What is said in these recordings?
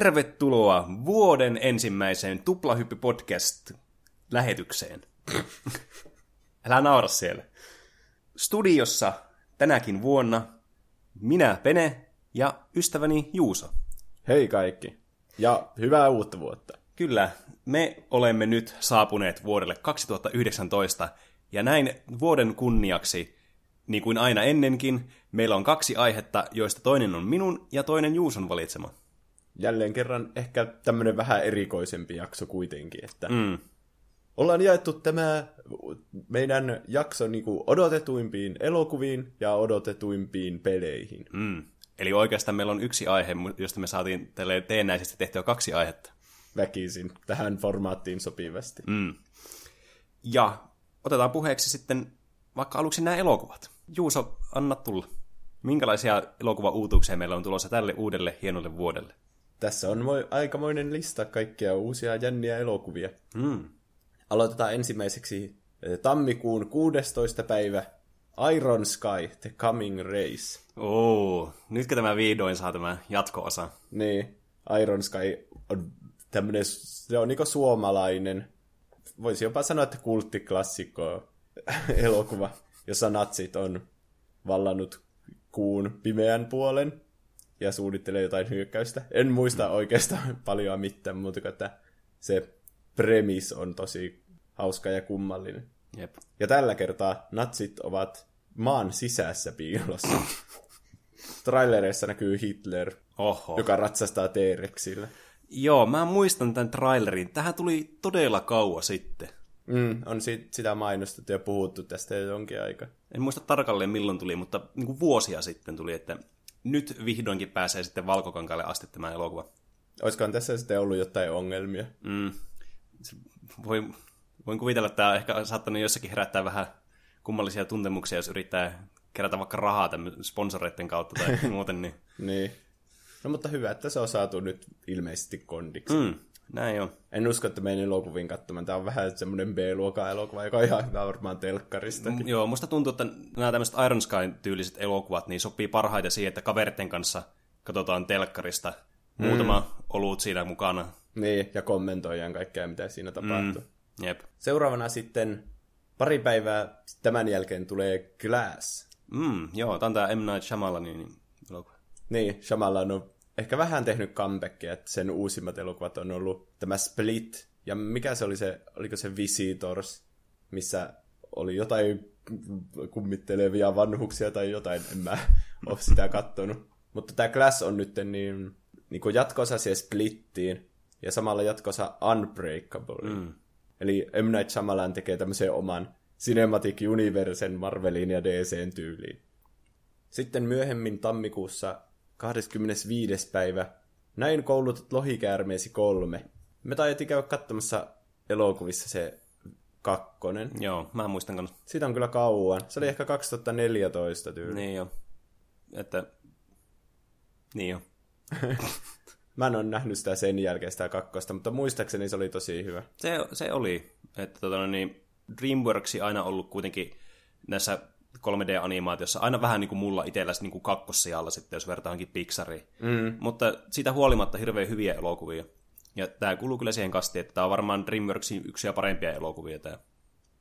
Tervetuloa vuoden ensimmäiseen Tuplahyppi-podcast-lähetykseen. Älä naura siellä. Studiossa tänäkin vuonna minä, Pene, ja ystäväni Juuso. Hei kaikki. Ja hyvää uutta vuotta. Kyllä, me olemme nyt saapuneet vuodelle 2019, ja näin vuoden kunniaksi, niin kuin aina ennenkin, meillä on kaksi aihetta, joista toinen on minun ja toinen Juuson valitsema. Jälleen kerran ehkä tämmöinen vähän erikoisempi jakso kuitenkin, että Mm. ollaan jaettu tämä meidän jakso niin kuin odotetuimpiin elokuviin ja odotetuimpiin peleihin. Mm. Eli oikeastaan meillä on yksi aihe, josta me saatiin teennäisesti tehtyä kaksi aihetta. Väkisin tähän formaattiin sopivasti. Mm. Ja otetaan puheeksi sitten vaikka aluksi nämä elokuvat. Juuso, anna tulla. Minkälaisia elokuva-uutuuksia meillä on tulossa tälle uudelle hienolle vuodelle? Tässä on moi, aikamoinen lista kaikkia uusia jänniä elokuvia. Mm. Aloitetaan ensimmäiseksi eh, tammikuun 16. päivä Iron Sky, The Coming Race. Oo, nytkö tämä vihdoin saa tämä jatko-osa? Niin, Iron Sky on tämmönen, se on niinku suomalainen, voisi jopa sanoa, että kulttiklassikko elokuva, jossa natsit on vallannut kuun pimeän puolen ja suunnittelee jotain hyökkäystä. En muista oikeastaan paljon mitään, mutta että se premis on tosi hauska ja kummallinen. Jep. Ja tällä kertaa natsit ovat maan sisässä piilossa. Trailereissa näkyy Hitler, Oho. joka ratsastaa T-rexillä. Joo, mä muistan tämän trailerin. Tähän tuli todella kauan sitten. Mm, on si- sitä mainostettu ja puhuttu tästä jo jonkin aikaa. En muista tarkalleen milloin tuli, mutta niin kuin vuosia sitten tuli, että nyt vihdoinkin pääsee sitten valkokankaalle asti tämä elokuva. Olisikohan tässä sitten ollut jotain ongelmia? Mm. Se Voi, voin kuvitella, että tämä on ehkä saattanut jossakin herättää vähän kummallisia tuntemuksia, jos yrittää kerätä vaikka rahaa tämän sponsoreiden kautta tai muuten. Niin. Niin. No mutta hyvä, että se on saatu nyt ilmeisesti kondiksi. Mm, näin on. En usko, että meidän elokuviin katsomaan. Tämä on vähän semmoinen B-luokan elokuva, joka on ihan hyvä varmaan telkkaristakin. Joo, musta tuntuu, että nämä tämmöiset Iron Sky-tyyliset elokuvat niin sopii parhaiten siihen, että kaveritten kanssa katsotaan telkkarista. Muutama olut siinä mukana. Niin, ja kommentoidaan kaikkea, mitä siinä tapahtuu. Mm. Jep. Seuraavana sitten pari päivää tämän jälkeen tulee Glass. Mm, joo, tämä on tämä M. Night Shyamalanin elokuva. Niin, Shyamalan on ehkä vähän tehnyt comebackia, että sen uusimmat elokuvat on ollut tämä Split, ja mikä se oli se, oliko se Visitors, missä oli jotain kummittelevia vanhuksia tai jotain, en mä ole sitä kattonut. Mutta tämä Glass on nyt niin, niin kuin jatkosa siihen Splittiin, ja samalla jatkosa Unbreakable. Mm. Eli M. Night Shyamalan tekee tämmöisen oman Cinematic Universen Marvelin ja DCn tyyliin. Sitten myöhemmin tammikuussa 25. päivä Näin koulutat lohikäärmeesi kolme. Me taidettiin käydä katsomassa elokuvissa se kakkonen. Joo, mä muistan kanssa. Siitä on kyllä kauan. Se oli ehkä 2014 tyyli. Niin jo. Että... Niin jo. Mä en ole nähnyt sitä sen jälkeen sitä kakkosta, mutta muistaakseni se oli tosi hyvä. Se, se oli. Että tota, no niin, DreamWorks aina ollut kuitenkin näissä 3D-animaatiossa aina vähän niin kuin mulla itsellä niin kuin kakkossijalla sitten, jos vertaa johonkin Pixariin. Mm. Mutta siitä huolimatta hirveän hyviä elokuvia. Ja tämä kuuluu kyllä siihen kastiin, että tämä on varmaan DreamWorksin yksi ja parempia elokuvia tämä.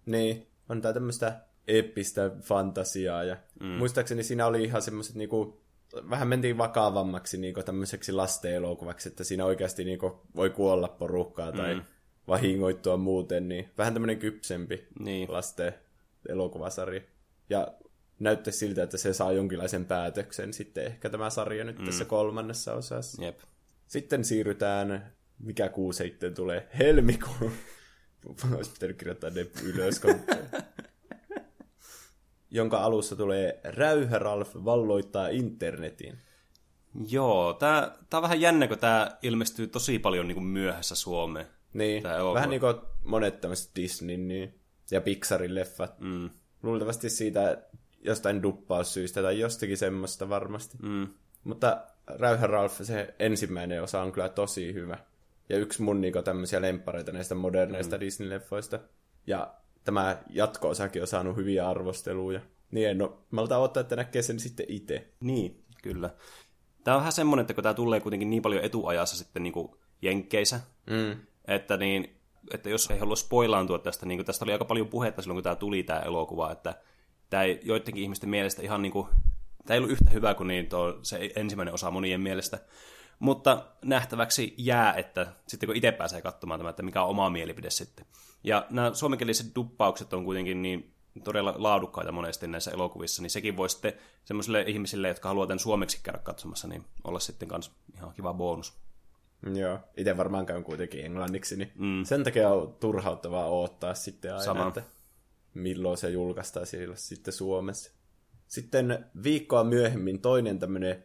Niin, on tää tämmöistä eeppistä fantasiaa. Ja mm. Muistaakseni siinä oli ihan semmoiset niinku, vähän mentiin vakavammaksi niinku tämmöiseksi lasten elokuvaksi, että siinä oikeasti niinku voi kuolla porukkaa tai mm. vahingoittua muuten, niin vähän tämmöinen kypsempi Niin. lasten elokuvasarja. Ja näyttäisi siltä, että se saa jonkinlaisen päätöksen sitten ehkä tämä sarja nyt mm. tässä kolmannessa osassa. Jep. Sitten siirrytään, mikä kuu sitten tulee, helmikuu. Olisi pitänyt kirjoittaa ne ylös, kun... jonka alussa tulee Räyhä Ralf valloittaa internetin. Joo, tämä, tämä on vähän jännä, kun tämä ilmestyy tosi paljon niin kuin myöhässä Suomeen. Niin, Tää vähän niin kuin monet tämmöiset Disney niin, ja Pixarin leffat. Mm. Luultavasti siitä jostain duppaussyistä tai jostakin semmoista varmasti. Mm. Mutta Räyhä Ralf, se ensimmäinen osa on kyllä tosi hyvä. Ja yksi mun niinku tämmöisiä lemppareita näistä moderneista mm. Disney-leffoista. Ja tämä jatko-osakin on saanut hyviä arvosteluja. Niin en oo, malta odottaa, että näkee sen sitten itse. Niin, kyllä. tämä on vähän semmoinen, että kun tämä tulee kuitenkin niin paljon etuajassa sitten niin kuin Jenkkeissä, Mm. että, niin, että jos ei halua spoilaantua tästä, niin tästä oli aika paljon puhetta silloin, kun tämä tuli tämä elokuva, että tämä ei joidenkin ihmisten mielestä ihan niin kuin, tämä ei ollut yhtä hyvä kuin niin tuo, se ensimmäinen osa monien mielestä. Mutta nähtäväksi jää, että sitten kun itse pääsee katsomaan tämä, että mikä on oma mielipide sitten. Ja nämä suomenkieliset duppaukset on kuitenkin niin todella laadukkaita monesti näissä elokuvissa, niin sekin voi sitten semmoisille ihmisille, jotka haluaa tämän suomeksi käydä katsomassa, niin olla sitten kanssa ihan kiva bonus. Joo, itse varmaan käyn kuitenkin englanniksi, niin mm. sen takia on turhauttavaa odottaa sitten aina, Sama. että milloin se julkaistaan siellä sitten Suomessa. Sitten viikkoa myöhemmin toinen tämmöinen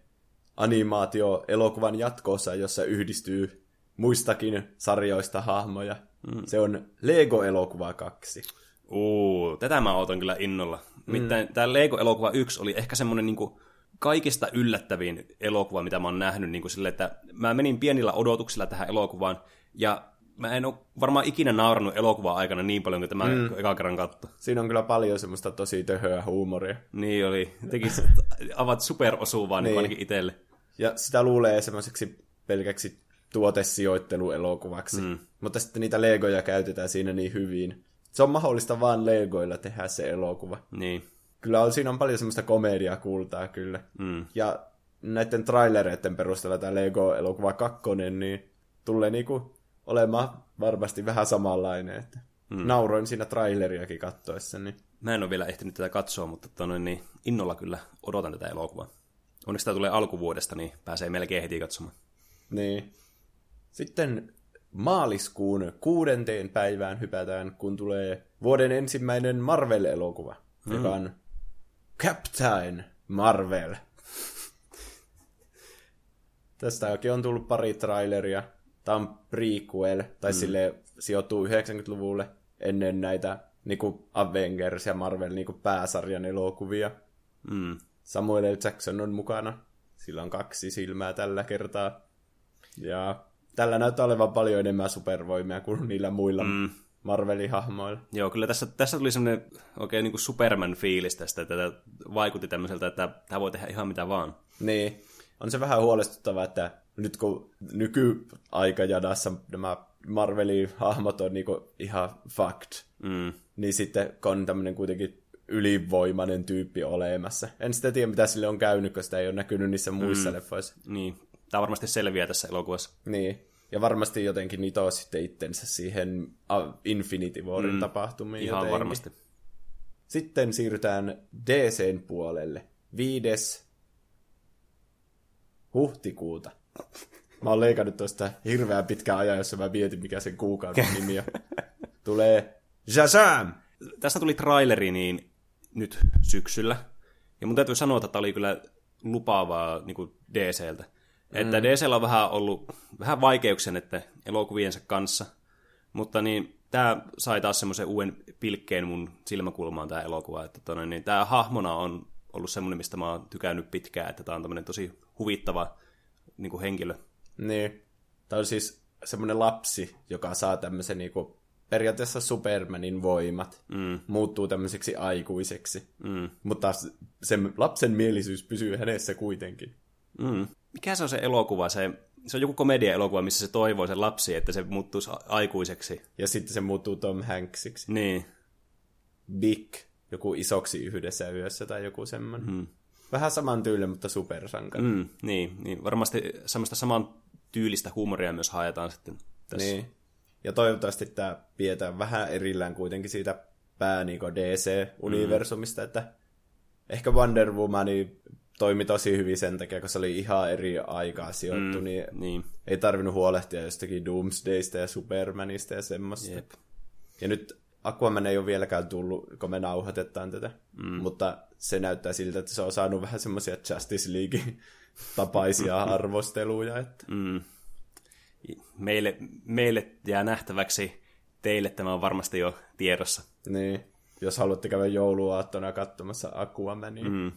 animaatio-elokuvan jatkoosa, jossa yhdistyy muistakin sarjoista hahmoja. Mm. Se on Lego-elokuva 2. Uu, tätä mä ootan kyllä innolla. Nimittäin tämä Lego-elokuva 1 oli ehkä semmoinen niinku kaikista yllättävin elokuva, mitä mä oon nähnyt niin kuin sille, että mä menin pienillä odotuksilla tähän elokuvaan, ja mä en ole varmaan ikinä naurannut elokuvan aikana niin paljon kuin tämä mm. eka kerran katto. Siinä on kyllä paljon semmoista tosi töhöä huumoria. Niin oli. Teki avat superosuvaa niin. Niin. ainakin itselle. Ja sitä luulee semmoiseksi pelkäksi tuotesijoitteluelokuvaksi. Mm. Mutta sitten niitä legoja käytetään siinä niin hyvin. Se on mahdollista vaan legoilla tehdä se elokuva. Niin. Kyllä on, siinä on paljon semmoista komediaa kultaa kyllä. Mm. Ja näiden trailereiden perusteella tämä Lego-elokuva 2, niin tulee niinku olemaan varmasti vähän samanlainen. Että mm. Nauroin siinä traileriakin kattoessa. Niin. Mä en ole vielä ehtinyt tätä katsoa, mutta tonne, niin innolla kyllä odotan tätä elokuvaa. Onneksi tämä tulee alkuvuodesta, niin pääsee melkein heti katsomaan. Niin. Sitten maaliskuun kuudenteen päivään hypätään, kun tulee vuoden ensimmäinen Marvel-elokuva, mm. joka on Captain Marvel. Tästäkin on tullut pari traileria. Tämä on prequel, tai mm. sille sijoittuu 90-luvulle ennen näitä niin kuin Avengers ja Marvel niin kuin pääsarjan elokuvia. Mm. Samuel L. Jackson on mukana. Sillä on kaksi silmää tällä kertaa. Ja tällä näyttää olevan paljon enemmän supervoimia kuin niillä muilla mm. Marvelin hahmoilla. Joo, kyllä tässä, tässä tuli semmoinen oikein niin kuin Superman-fiilis tästä, että tämä vaikutti tämmöiseltä, että tämä voi tehdä ihan mitä vaan. Niin. On se vähän huolestuttavaa, että nyt kun nykyaikajanassa nämä Marvelin hahmot on niinku ihan fact, Mm. niin sitten kun on tämmöinen kuitenkin ylivoimainen tyyppi olemassa. En sitä tiedä, mitä sille on käynyt, kun sitä ei ole näkynyt niissä muissa mm. leffoissa. Niin, tämä varmasti selviää tässä elokuvassa. Niin. Ja varmasti jotenkin nitoo sitten itsensä siihen Infinity Warin Mm. tapahtumiin Ihan jotenkin. varmasti. Sitten siirrytään DCn puolelle. Viides huhtikuuta. Mä oon leikannut tuosta hirveän pitkän ajan, jossa mä mietin, mikä sen kuukauden nimi on. Tulee Shazam! Tästä tuli traileri niin nyt syksyllä. Ja mun täytyy sanoa, että tämä oli kyllä lupaavaa niin DCltä. Että DCllä on vähän ollut vähän vaikeuksia näiden elokuviensa kanssa. Mutta niin, tämä sai taas semmoisen uuden pilkkeen mun silmäkulmaan tämä elokuva. Että tonne, niin, tämä hahmona on ollut semmoinen, mistä mä oon tykännyt pitkään. Että tämä on tämmöinen tosi huvittava niin kuin henkilö. Niin. Tämä on siis semmoinen lapsi, joka saa tämmöisen niinku, periaatteessa Supermanin voimat. Mm. Muuttuu tämmöiseksi aikuiseksi. Mm. Mutta sen lapsen mielisyys pysyy hänessä kuitenkin. Mm. Mikä se on se elokuva? Se, se on joku komedia-elokuva, missä se toivoo sen lapsi, että se muuttuisi aikuiseksi. Ja sitten se muuttuu Tom Hanksiksi. Niin. Big, joku isoksi yhdessä yössä tai joku semmoinen. Mm. Vähän saman tyylinen, mutta supersankari. Mm, niin, niin, varmasti semmoista saman tyylistä huumoria myös haetaan sitten tässä. Niin. Ja toivottavasti tämä pidetään vähän erillään kuitenkin siitä pää niin DC-universumista, mm. että ehkä Wonder Woman toimi tosi hyvin sen takia, kun se oli ihan eri aikaa sijoittu, mm. niin Niin, ei tarvinnut huolehtia jostakin Doomsdaysta ja Supermanista ja semmoista. jep. Ja nyt Aquaman ei ole vieläkään tullut, kun me nauhoitetaan tätä, mm. mutta se näyttää siltä, että se on saanut vähän semmoisia Justice League tapaisia arvosteluja. Että... Mm. Meille, meille jää nähtäväksi, teille tämä on varmasti jo tiedossa. Niin, jos haluatte käydä jouluaattona katsomassa Aquamania, mm.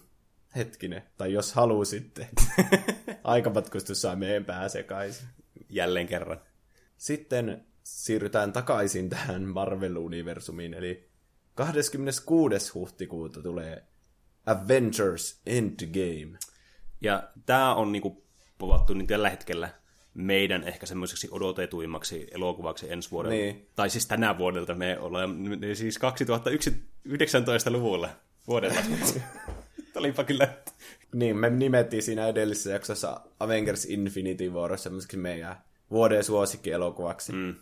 Hetkinen, tai jos halusitte, aikamatkustus saa meidän pää sekaisin. Jälleen kerran. Sitten siirrytään takaisin tähän Marvel-universumiin, eli 26. huhtikuuta tulee Avengers Endgame. Ja tämä on niinku povattu niin tällä hetkellä meidän ehkä semmoiseksi odotetuimmaksi elokuvaksi ensi vuodella. Niin. Tai siis tänä vuodelta me ollaan siis 2019-luvulla vuodella. Olipa kyllä... Niin, me nimettiin siinä edellisessä jaksossa Avengers Infinity War semmoiseksi meidän vuoden suosikkielokuvaksi. Mm.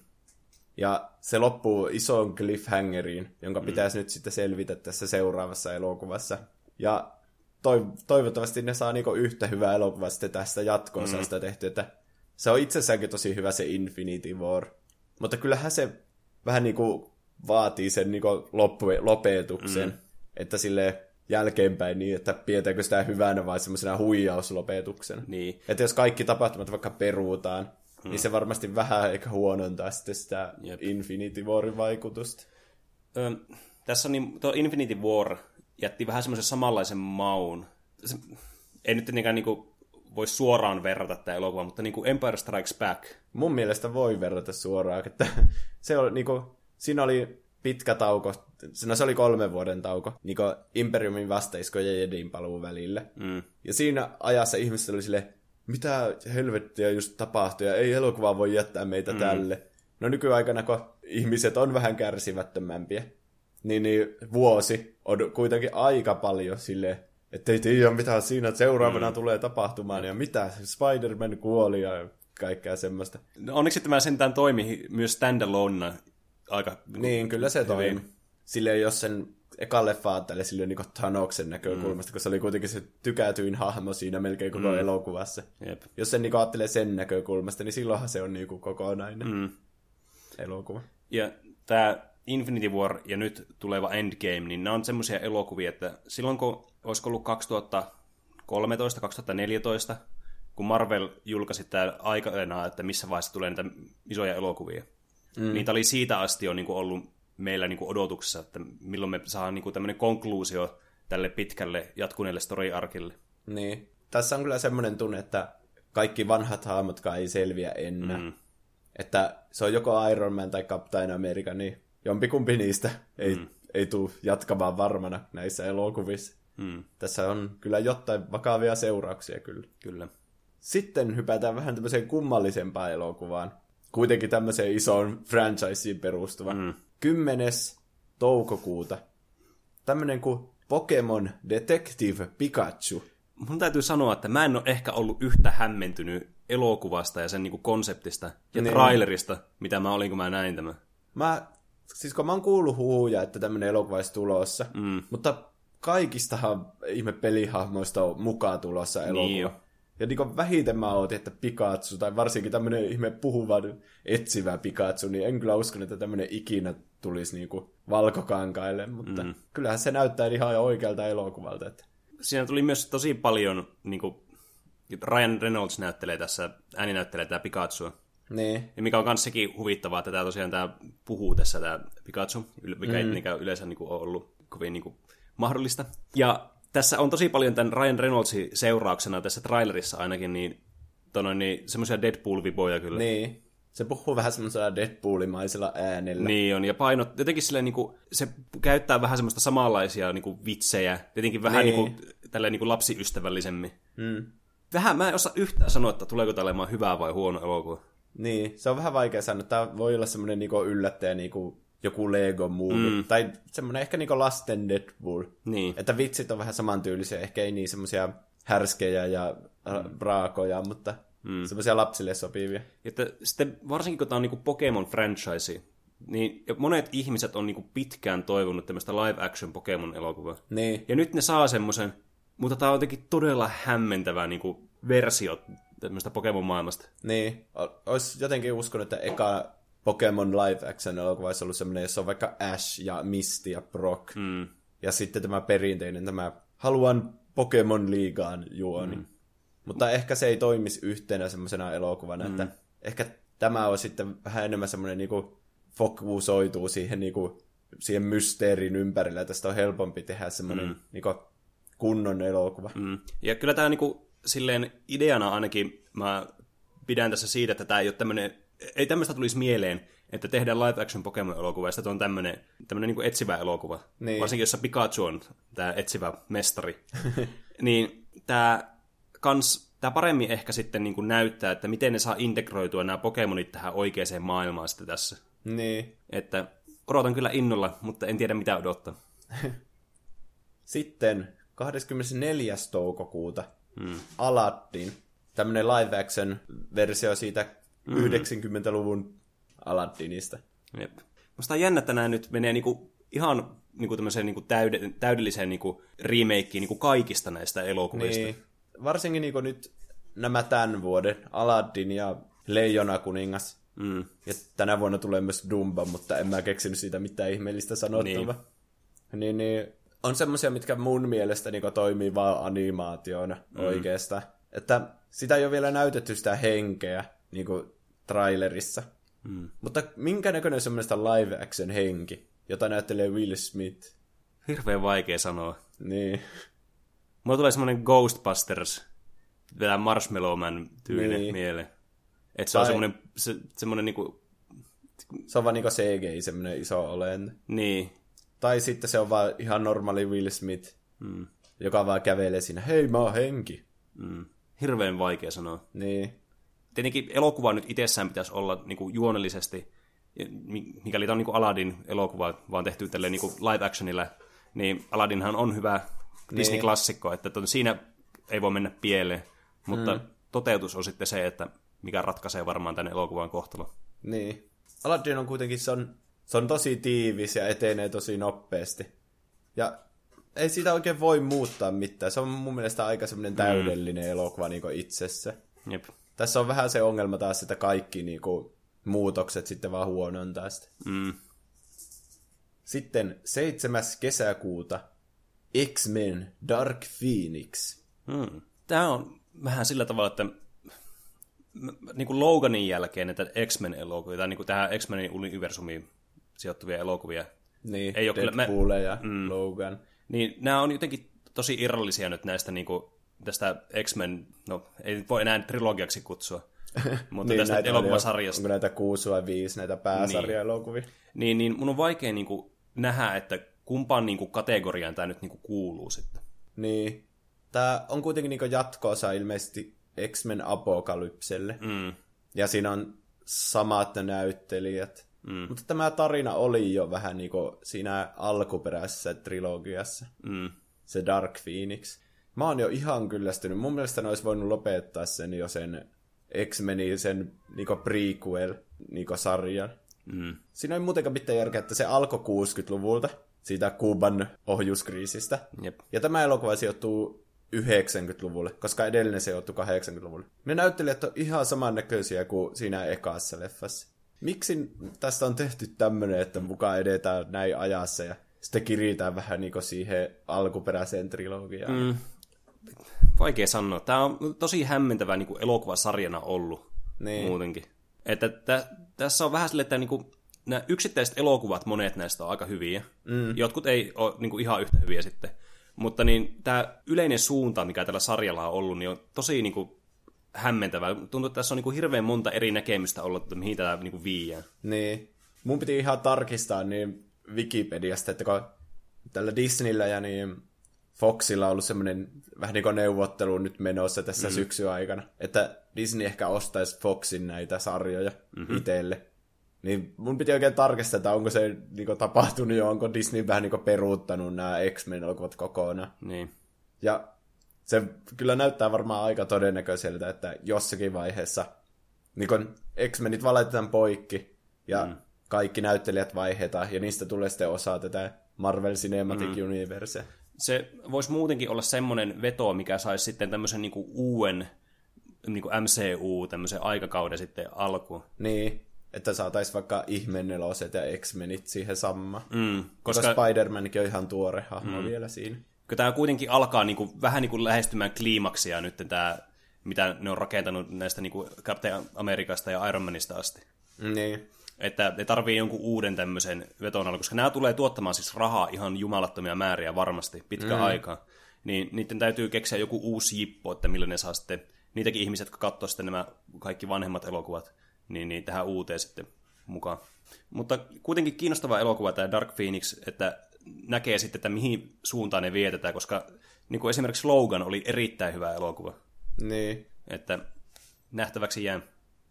Ja se loppuu isoon cliffhangeriin, jonka mm. pitäisi nyt sitten selvitä tässä seuraavassa elokuvassa. Ja toiv- toivottavasti ne saa niinku yhtä hyvää elokuvaa sitten tästä jatkoonsa mm. tehty, että se on itsessäänkin tosi hyvä se Infinity War. Mutta kyllähän se vähän niinku vaatii sen niinku loppu- lopetuksen, mm. että sille jälkeenpäin niin, että pidetäänkö sitä hyvänä vai semmoisena huijauslopetuksena. Niin. Että jos kaikki tapahtumat vaikka peruutaan, hmm. niin se varmasti vähän ehkä huonontaa sitten sitä Jep. Infinity Warin vaikutusta. Ö, tässä on niin, tuo Infinity War jätti vähän semmoisen samanlaisen maun. Se, ei nyt tietenkään niin voi suoraan verrata tämä elokuva, mutta niin kuin Empire Strikes Back. Mun mielestä voi verrata suoraan, että se oli, niin kuin, siinä oli pitkä tauko, no se oli kolmen vuoden tauko, niin kuin Imperiumin vastaisko ja Jedin paluu välillä. Mm. Ja siinä ajassa ihmiset oli sille, mitä helvettiä just tapahtui, ja ei elokuva voi jättää meitä mm. tälle. No nykyaikana, kun ihmiset on vähän kärsimättömämpiä, niin, niin vuosi on kuitenkin aika paljon sille että ei tiedä mitä siinä seuraavana mm. tulee tapahtumaan, ja mitä, Spider-Man kuoli ja kaikkea semmoista. No, onneksi tämä sentään toimi myös standalone aika Niin, kyllä se toimi. Silleen, jos sen eka leffa ajattelee silleen niin Thanoksen näkökulmasta, mm. kun se oli kuitenkin se tykätyin hahmo siinä melkein koko mm. elokuvassa. Jep. Jos sen niin ajattelee sen näkökulmasta, niin silloinhan se on niin kuin kokonainen mm. elokuva. Ja tämä Infinity War ja nyt tuleva Endgame, niin nämä on semmoisia elokuvia, että silloin kun olisiko ollut 2013-2014, kun Marvel julkaisi tämä aikana, että missä vaiheessa tulee niitä isoja elokuvia. Mm. Niitä oli siitä asti jo niin kuin ollut meillä niin kuin odotuksessa, että milloin me saadaan niin tämmöinen konkluusio tälle pitkälle jatkuneelle story-arkille. Niin. Tässä on kyllä semmoinen tunne, että kaikki vanhat hahmotkaan ei selviä enää. Mm. Että se on joko Iron Man tai Captain America, niin jompikumpi niistä ei, mm. ei tule jatkamaan varmana näissä elokuvissa. Mm. Tässä on kyllä jotain vakavia seurauksia kyllä. Kyllä. Sitten hypätään vähän tämmöiseen kummallisempaan elokuvaan. Kuitenkin tämmöiseen isoon franchiseen perustuva. Mm. 10. toukokuuta. Tämmöinen kuin Pokemon Detective Pikachu. Mun täytyy sanoa, että mä en ole ehkä ollut yhtä hämmentynyt elokuvasta ja sen niinku konseptista ja niin. trailerista, mitä mä olin, kun mä näin tämän. Mä, siis kun mä oon kuullut huuja, että tämmöinen elokuva olisi tulossa, mm. mutta kaikistahan ihme pelihahmoista on mukaan tulossa elokuva. Niin jo. Ja niin vähiten mä ootin, että Pikachu, tai varsinkin tämmöinen ihme puhuva, etsivä Pikachu, niin en kyllä usko, että tämmöinen ikinä tulisi niin kuin valkokankaille, mutta mm. kyllähän se näyttää ihan oikealta elokuvalta. Että... Siinä tuli myös tosi paljon, niin kuin Ryan Reynolds näyttelee tässä, ääni näyttelee tämä Pikachu. Niin. Ja mikä on myös sekin huvittavaa, että tämä tosiaan tämä puhuu tässä, tämä Pikachu, mikä mm. ei yleensä niin kuin, ole ollut kovin niin kuin, mahdollista. Ja tässä on tosi paljon tämän Ryan Reynoldsin seurauksena tässä trailerissa ainakin, niin, tono, niin semmoisia Deadpool-viboja kyllä. Niin. Se puhuu vähän semmoisella Deadpoolimaisella äänellä. Niin on, ja painot, jotenkin silleen, niin kuin, se käyttää vähän semmoista samanlaisia niin kuin, vitsejä, jotenkin vähän niin. Niin kuin, tälleen, niin kuin lapsiystävällisemmin. Mm. Vähän, mä en osaa yhtään sanoa, että tuleeko tämä olemaan hyvä vai huono elokuva. Niin, se on vähän vaikea sanoa. Tämä voi olla semmoinen niin yllättäjä niin kuin joku Lego movie. Mm. Tai semmoinen ehkä niinku lasten Deadpool. Niin. Että vitsit on vähän samantyylisiä. Ehkä ei niin semmoisia härskejä ja mm. raakoja, mutta mm. semmoisia lapsille sopivia. Että sitten varsinkin kun tämä on niinku Pokemon franchise, niin monet ihmiset on niinku pitkään toivonut tämmöistä live-action Pokemon-elokuvaa. Niin. Ja nyt ne saa semmoisen, mutta tämä on jotenkin todella hämmentävä niinku versio tämmöistä Pokemon-maailmasta. Niin. Olisi jotenkin uskonut, että eka Pokemon live action elokuva olisi ollut semmoinen, jossa on vaikka Ash ja Misty ja Brock. Mm. Ja sitten tämä perinteinen, tämä haluan Pokemon liigaan juoni. Mm. Mutta ehkä se ei toimisi yhtenä semmoisena elokuvana, mm. että ehkä tämä on sitten vähän enemmän semmoinen niinku fokusoituu siihen, niinku, siihen mysteerin ympärillä, että tästä on helpompi tehdä semmoinen mm. niinku, kunnon elokuva. Mm. Ja kyllä tämä niinku, silleen ideana ainakin mä pidän tässä siitä, että tämä ei ole tämmöinen ei tämmöistä tulisi mieleen, että tehdään live action Pokemon-elokuva, ja sitten on tämmöinen, tämmöinen niin etsivä elokuva. Niin. Varsinkin, jossa Pikachu on tämä etsivä mestari. niin tämä kans tämä paremmin ehkä sitten niin kuin näyttää, että miten ne saa integroitua nämä Pokemonit tähän oikeaan maailmaan sitten tässä. Niin. Että odotan kyllä innolla, mutta en tiedä mitä odottaa. Sitten 24. toukokuuta mm. Aladdin, tämmönen live action versio siitä mm. 90-luvun Aladdinista. Jep. Musta on jännä, että nämä nyt menee niinku ihan niinku tämmöiseen niinku täyde, täydelliseen niinku remakeen niinku kaikista näistä elokuvista. Niin. Varsinkin niinku nyt nämä tämän vuoden, Aladdin ja Leijona kuningas. Mm. Ja tänä vuonna tulee myös Dumba, mutta en mä keksinyt siitä mitään ihmeellistä sanottavaa. Niin. niin, niin on semmoisia, mitkä mun mielestä niin toimii vaan animaationa mm. oikeastaan. Että sitä ei ole vielä näytetty sitä henkeä niin kuin trailerissa. Mm. Mutta minkä näköinen semmoista live action henki, jota näyttelee Will Smith? Hirveän vaikea sanoa. Niin. Mulla tulee semmoinen Ghostbusters, vielä Marshmallow Man tyyli niin. mieleen. Että se tai... on semmoinen, se, semmoinen niinku... Se on vaan niinku CGI, semmoinen iso olento. Niin. Tai sitten se on vaan ihan normaali Will Smith, mm. joka vaan kävelee siinä, hei mä oon henki. Mm. Hirveän vaikea sanoa. Niin. Tietenkin elokuva nyt itsessään pitäisi olla niin kuin juonellisesti, mikäli tämä on niin kuin Aladdin elokuva, vaan tehty tälleen niin kuin live actionilla, niin Aladdinhan on hyvä niin. Disney-klassikko, että siinä ei voi mennä pieleen, mutta mm. toteutus on sitten se, että mikä ratkaisee varmaan tänne elokuvan kohtalo. Niin. Aladdin on kuitenkin, se on se on tosi tiivis ja etenee tosi nopeasti. Ja ei siitä oikein voi muuttaa mitään. Se on mun mielestä aika semmoinen mm. täydellinen mm. elokuva niin itsessä. Jep. Tässä on vähän se ongelma taas, että kaikki niin kuin, muutokset sitten vaan huonontaa sitä. Mm. Sitten 7. kesäkuuta X-Men Dark Phoenix. Mm. Tämä on vähän sillä tavalla, että niin kuin Loganin jälkeen että X-Men-elokuvia, tai niin kuin tähän X-Menin universumiin sijoittuvia elokuvia. Niin, ei ole Deadpool kyllä, ja mm, Logan. Niin nämä on jotenkin tosi irrallisia nyt näistä niin kuin, tästä X-Men, no ei voi enää trilogiaksi kutsua, mutta niin, tästä elokuvasarjasta. Onko näitä kuusi vai viisi näitä pääsarja-elokuvia? Niin. niin, niin mun on vaikea niin kuin, nähdä, että kumpaan niin kuin, kategoriaan tämä nyt niin kuin, kuuluu sitten. Niin. Tämä on kuitenkin niin jatkoosa ilmeisesti X-Men Apokalypselle. Mm. Ja siinä on samat näyttelijät. Mm. Mutta tämä tarina oli jo vähän niin kuin siinä alkuperäisessä trilogiassa. Mm. Se Dark Phoenix. Mä oon jo ihan kyllästynyt. Mun mielestä ne olisi voinut lopettaa sen jo sen X-Menin sen niin prequel niin sarjan. Mm. Siinä ei muutenkaan mitään järkeä, että se alkoi 60-luvulta, siitä Kuuban ohjuskriisistä. Jep. Ja tämä elokuva sijoittuu 90-luvulle, koska edellinen se sijoittui 80-luvulle. Ne näyttelijät on ihan samannäköisiä kuin siinä ekassa leffassa miksi tästä on tehty tämmöinen, että mukaan edetään näin ajassa ja sitten kiritään vähän niin siihen alkuperäiseen trilogiaan. Mm. Vaikea sanoa. Tämä on tosi hämmentävä niin kuin elokuvasarjana ollut niin. muutenkin. Että tä, tässä on vähän silleen, että niin kuin, nämä yksittäiset elokuvat, monet näistä on aika hyviä. Mm. Jotkut ei ole niin kuin ihan yhtä hyviä sitten. Mutta niin, tämä yleinen suunta, mikä tällä sarjalla on ollut, niin on tosi niin kuin, hämmentävää. Tuntuu, että tässä on niin kuin hirveän monta eri näkemystä ollut, että mihin tämä niin viiää. Niin. Mun piti ihan tarkistaa niin Wikipediasta, että kun tällä Disneyllä ja niin Foxilla on ollut semmoinen vähän niin kuin neuvottelu nyt menossa tässä mm. syksyn aikana, että Disney ehkä ostaisi Foxin näitä sarjoja mm-hmm. itselle. Niin mun piti oikein tarkistaa, että onko se niin kuin, tapahtunut jo, onko Disney vähän niin kuin, peruuttanut nämä X-Men elokuvat kokonaan. Niin. Ja se kyllä näyttää varmaan aika todennäköiseltä, että jossakin vaiheessa niin kun X-Menit valitaan poikki ja mm. kaikki näyttelijät vaihetaan ja niistä tulee sitten osa tätä Marvel Cinematic mm. Universe. Se voisi muutenkin olla semmoinen veto, mikä saisi sitten tämmöisen niin kuin uuden niin kuin MCU, tämmöisen aikakauden sitten alkuun. Niin, että saataisiin vaikka ihmeneloset ja X-Menit siihen sama. Mm, koska... koska Spider-Mankin on ihan tuore hahmo mm. vielä siinä kun tämä kuitenkin alkaa niin kuin, vähän niin kuin lähestymään kliimaksia nyt tämä, mitä ne on rakentanut näistä niin kuin Captain Amerikasta ja Iron Manista asti. Niin. Että ne tarvii jonkun uuden tämmöisen veton alla, koska nämä tulee tuottamaan siis rahaa ihan jumalattomia määriä varmasti pitkä mm. aikaa. Niin niiden täytyy keksiä joku uusi jippo, että millä ne saa sitten, niitäkin ihmiset, jotka katsoo sitten nämä kaikki vanhemmat elokuvat, niin, niin tähän uuteen sitten mukaan. Mutta kuitenkin kiinnostava elokuva tämä Dark Phoenix, että näkee sitten, että mihin suuntaan ne vietetään, koska niin kuin esimerkiksi Logan oli erittäin hyvä elokuva. Niin. Että nähtäväksi jää.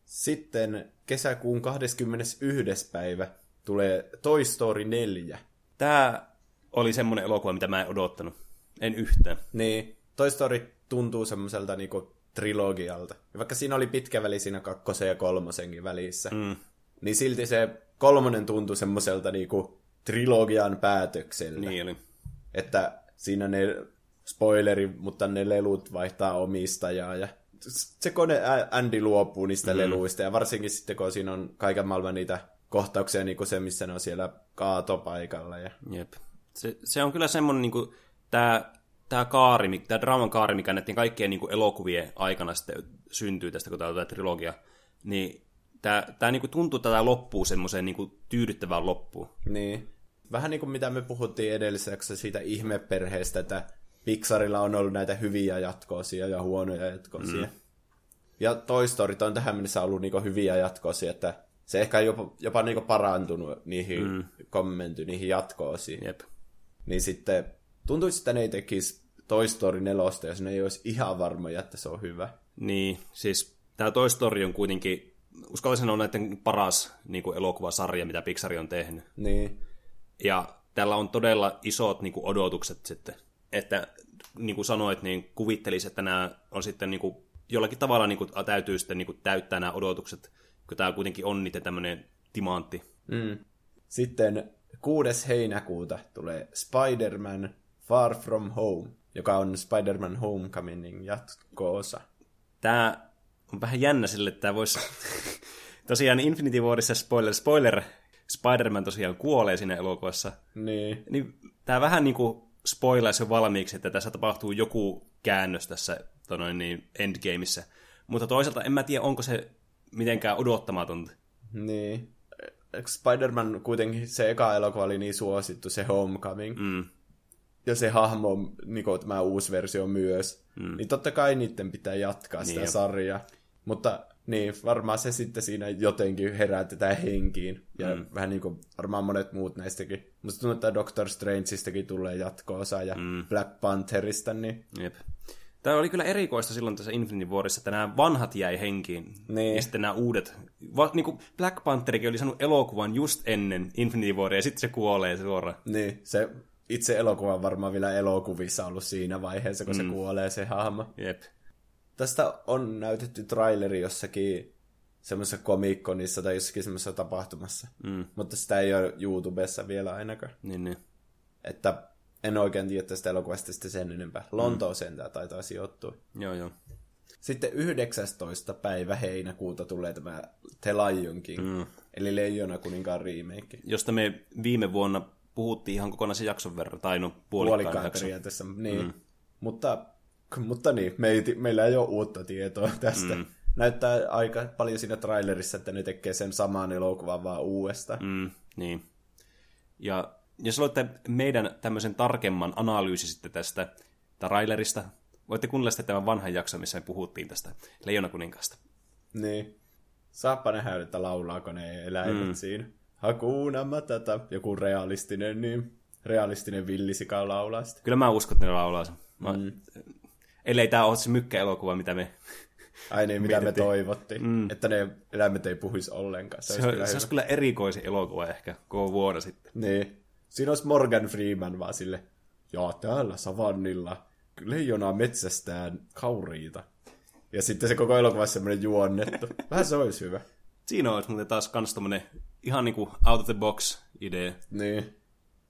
Sitten kesäkuun 21. päivä tulee Toy Story 4. Tämä oli semmoinen elokuva, mitä mä en odottanut. En yhtään. Niin, Toy Story tuntuu semmoiselta niinku trilogialta. Ja vaikka siinä oli pitkä väli siinä kakkosen ja kolmosenkin välissä, mm. niin silti se kolmonen tuntui semmoiselta niinku trilogian päätöksellä. Niin oli. Että siinä ne, spoileri, mutta ne lelut vaihtaa omistajaa ja se kone Andy luopuu niistä mm. leluista ja varsinkin sitten kun siinä on kaiken maailman niitä kohtauksia, niin kuin se, missä ne on siellä kaatopaikalla. Ja... Jep. Se, se on kyllä semmoinen, niin kuin, tämä, tämä kaari, tämä draaman kaari, mikä näiden kaikkien niin kuin elokuvien aikana sitten syntyy tästä, kun tämä trilogia, niin tämä, tämä niin kuin tuntuu tätä loppuu semmoiseen niin kuin tyydyttävään loppuun. Niin. Vähän niin kuin mitä me puhuttiin edellisessä siitä ihmeperheestä, että Pixarilla on ollut näitä hyviä jatkoosia ja huonoja jatkoosia. Mm. Ja Toy Story on tähän mennessä ollut niinku hyviä jatkoosia, että se ehkä jopa, jopa niinku parantunut niihin, mm. kommenty niihin jatkoosiin. Jep. Niin sitten tuntuisi, että ne ei tekisi Toy Story 4, jos ne ei olisi ihan varmoja, että se on hyvä. Niin, siis tämä Toy Story on kuitenkin, uskallan sanoa näiden paras niin kuin elokuvasarja, mitä Pixar on tehnyt. Niin. Ja tällä on todella isot niin kuin odotukset sitten että niin kuin sanoit, niin kuvittelisi, että nämä on sitten niin kuin, jollakin tavalla niin kuin, täytyy sitten niin kuin, täyttää nämä odotukset, kun tämä kuitenkin on niitä tämmöinen timantti. Mm. Sitten 6. heinäkuuta tulee Spider-Man Far From Home, joka on Spider-Man Homecomingin jatko-osa. Tämä on vähän jännä sille, että tämä voisi... tosiaan Infinity Warissa spoiler, spoiler, Spider-Man tosiaan kuolee siinä elokuvassa. Niin. niin tämä vähän niin kuin spoilaisi jo valmiiksi, että tässä tapahtuu joku käännös tässä tonoin, niin Endgameissa. Mutta toisaalta en mä tiedä, onko se mitenkään odottamatonta. Niin. Spider-Man kuitenkin, se eka elokuva oli niin suosittu, se Homecoming. Mm. Ja se hahmo, niin kuin tämä uusi versio myös. Mm. Niin totta kai niiden pitää jatkaa sitä niin sarjaa. Mutta niin, varmaan se sitten siinä jotenkin herätetään henkiin. Ja mm. vähän niin kuin varmaan monet muut näistäkin. Musta tuntuu, että Doctor Strangeista tulee jatko-osa ja mm. Black Pantherista. Niin... Jep. Tämä oli kyllä erikoista silloin tässä Infinity Warissa, että nämä vanhat jäi henkiin. Niin. Ja sitten nämä uudet. Va, niin kuin Black Pantherikin oli saanut elokuvan just ennen Infinity Waria, ja sitten se kuolee suoraan. Niin, se itse elokuva on varmaan vielä elokuvissa ollut siinä vaiheessa, kun mm. se kuolee se hahmo. Jep. Tästä on näytetty traileri jossakin semmoisessa komikkonissa tai jossakin semmoisessa tapahtumassa. Mm. Mutta sitä ei ole YouTubessa vielä ainakaan. Niin, niin. Että en oikein tiedä tästä elokuvasta sitten sen enempää. Lontooseen mm. tämä taitaa sijoittua. Joo, joo. Sitten 19. päivä heinäkuuta tulee tämä The Lion King, mm. eli Leijona kuninkaan remake. Josta me viime vuonna puhuttiin ihan kokonaisen jakson verran, tai no puolikkaan, puolikkaan periaatteessa, niin. Mm. Mutta mutta niin, me ei, meillä ei ole uutta tietoa tästä. Mm. Näyttää aika paljon siinä trailerissa, että ne tekee sen saman elokuvan vaan uudesta. Mm, niin. Ja jos olette meidän tämmöisen tarkemman analyysi sitten tästä trailerista, voitte kuunnella sitten tämän vanhan jakson, missä me puhuttiin tästä Leijona kuninkaasta. Niin. Saappa nähdä, että laulaako ne eläimet mm. siinä. Hakuna matata, joku realistinen, niin realistinen villisika laulaa sitä. Kyllä mä uskon, että ne laulaa sen. Mä, mm ellei tämä ole se mykkäelokuva, mitä me Ai niin, mitä me toivottiin. Mm. Että ne eläimet ei puhuisi ollenkaan. Se, se, olisi, kyllä se olisi kyllä erikoisin elokuva ehkä koko vuonna sitten. Niin. Siinä olisi Morgan Freeman vaan sille, ja täällä savannilla leijonaa metsästään kauriita. Ja sitten se koko elokuva on semmoinen juonnettu. Vähän se olisi hyvä. Siinä olisi muuten taas kans tommonen ihan niinku out of the box idea. Niin.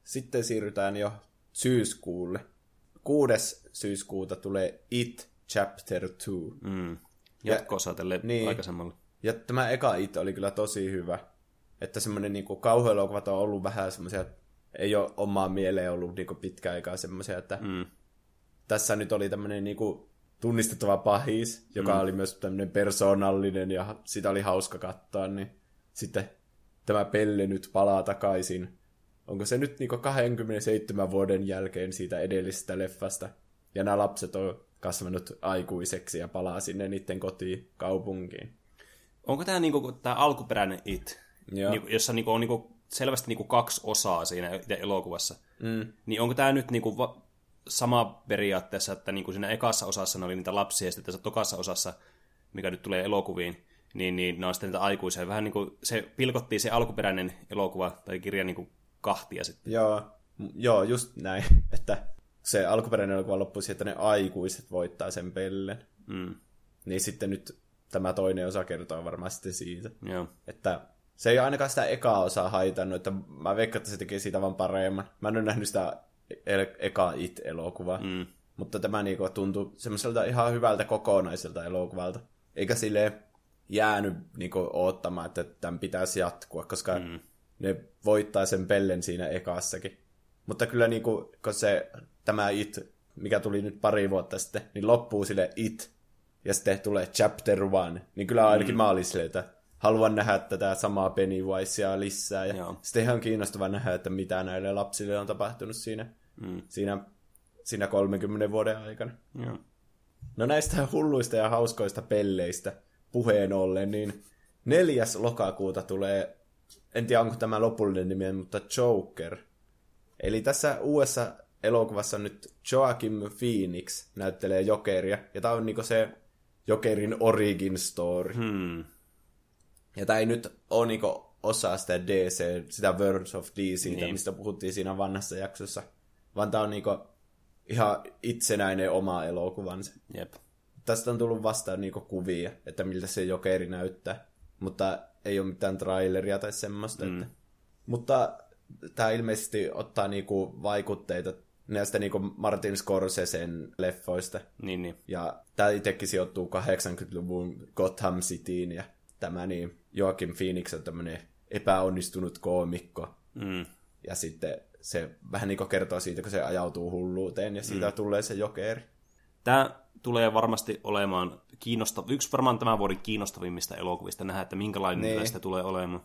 Sitten siirrytään jo syyskuulle. 6. syyskuuta tulee It Chapter 2. Mm. Jatko-osa tälle niin. aikaisemmalle. Ja tämä eka It oli kyllä tosi hyvä. Että semmoinen niinku, kauhuelokuvat on ollut vähän semmoisia, ei ole omaa mieleen ollut niinku pitkään aikaa semmoisia, että mm. tässä nyt oli tämmöinen niinku, tunnistettava pahis, joka mm. oli myös tämmöinen persoonallinen ja sitä oli hauska katsoa, niin sitten tämä pelle nyt palaa takaisin onko se nyt niinku 27 vuoden jälkeen siitä edellisestä leffasta, ja nämä lapset on kasvanut aikuiseksi ja palaa sinne niiden kotiin kaupunkiin. Onko tämä niinku, tämä alkuperäinen It, niinku, jossa niinku, on niinku, selvästi niinku kaksi osaa siinä elokuvassa, mm. niin onko tämä nyt niinku, va- sama periaatteessa, että niinku siinä ekassa osassa ne oli niitä lapsia, ja sitten tässä tokassa osassa mikä nyt tulee elokuviin, niin, niin ne on sitten niitä aikuisia. Vähän niin kuin se pilkottiin se alkuperäinen elokuva tai kirja niin kuin kahtia sitten. Joo, joo, just näin, että se alkuperäinen elokuva loppui siihen, että ne aikuiset voittaa sen pellen. Mm. Niin sitten nyt tämä toinen osa kertoo varmaan sitten siitä. Joo. Että se ei ainakaan sitä ekaa osaa haitannut, että mä veikkaan, että se tekee siitä vaan paremman. Mä en ole nähnyt sitä e- eka It-elokuvaa, Mm. mutta tämä niinku tuntui semmoiselta ihan hyvältä kokonaiselta elokuvalta. Eikä sille jäänyt niinku oottamaan, että tämän pitäisi jatkua, koska mm. Ne voittaa sen pellen siinä ekassakin. Mutta kyllä niinku, kun se, tämä It, mikä tuli nyt pari vuotta sitten, niin loppuu sille It, ja sitten tulee Chapter One, niin kyllä ainakin mm. mä olin silleen, että haluan nähdä tätä samaa Pennywisea lisää. Ja Joo. sitten ihan kiinnostava nähdä, että mitä näille lapsille on tapahtunut siinä, mm. siinä, siinä 30 vuoden aikana. Joo. No näistä hulluista ja hauskoista pelleistä puheen ollen, niin neljäs lokakuuta tulee, en tiedä onko tämä lopullinen nimi, mutta Joker. Eli tässä uudessa elokuvassa nyt Joaquin Phoenix näyttelee Jokeria, ja tämä on niinku se Jokerin origin story. Hmm. Ja tämä ei nyt ole niinku osa sitä DC, sitä Words of DC, Niin. niin. mistä puhuttiin siinä vanhassa jaksossa, vaan tämä on niinku ihan itsenäinen oma elokuvansa. Jep. Tästä on tullut vastaan niinku kuvia, että miltä se jokeri näyttää, mutta ei ole mitään traileria tai semmoista. Mm. Että... Mutta tämä ilmeisesti ottaa niinku vaikutteita näistä niinku Martin Scorsesen leffoista. Niin, niin. Ja tämä itsekin sijoittuu 80-luvun Gotham Cityin ja tämä niin Joaquin Phoenix on tämmöinen epäonnistunut koomikko. Mm. Ja sitten se vähän niin kertoo siitä, kun se ajautuu hulluuteen ja siitä mm. tulee se jokeri. Tämä tulee varmasti olemaan kiinnostav... yksi varmaan tämän vuoden kiinnostavimmista elokuvista nähdä, että minkälainen Niin. niin. tästä tulee olemaan.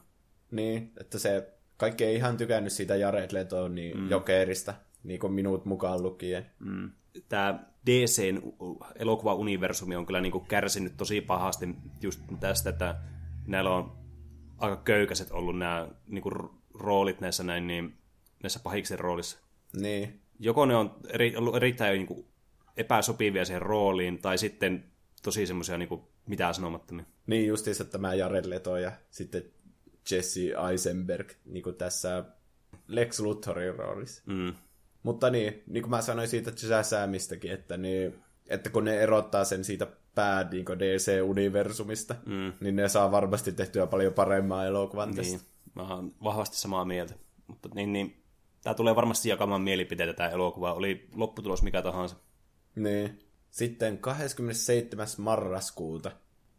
Niin, että se kaikki ei ihan tykännyt siitä Jared Leton niin mm. jokerista, niin kuin minut mukaan lukien. Mm. Tämä DCn elokuva-universumi on kyllä niinku kärsinyt tosi pahasti just tästä, että näillä on aika köykäiset ollut nämä niinku r- roolit näissä, näin, niin, näissä pahiksen roolissa. Niin, Joko ne on eri, ollut erittäin niinku epäsopivia siihen rooliin, tai sitten tosi semmoisia niinku mitään sanomattomia. niin justiinsa tämä Jared Leto ja sitten Jesse Eisenberg, niin kuin tässä Lex Luthorin roolissa. Mm. Mutta niin, niin kuin mä sanoin siitä Shazamistakin, että, niin, että kun ne erottaa sen siitä pää niin DC-universumista, mm. niin ne saa varmasti tehtyä paljon paremmaa elokuvan tästä. Niin, mä oon vahvasti samaa mieltä. Mutta niin, niin, tämä tulee varmasti jakamaan mielipiteitä tämä elokuva, oli lopputulos mikä tahansa. Niin. Sitten 27. marraskuuta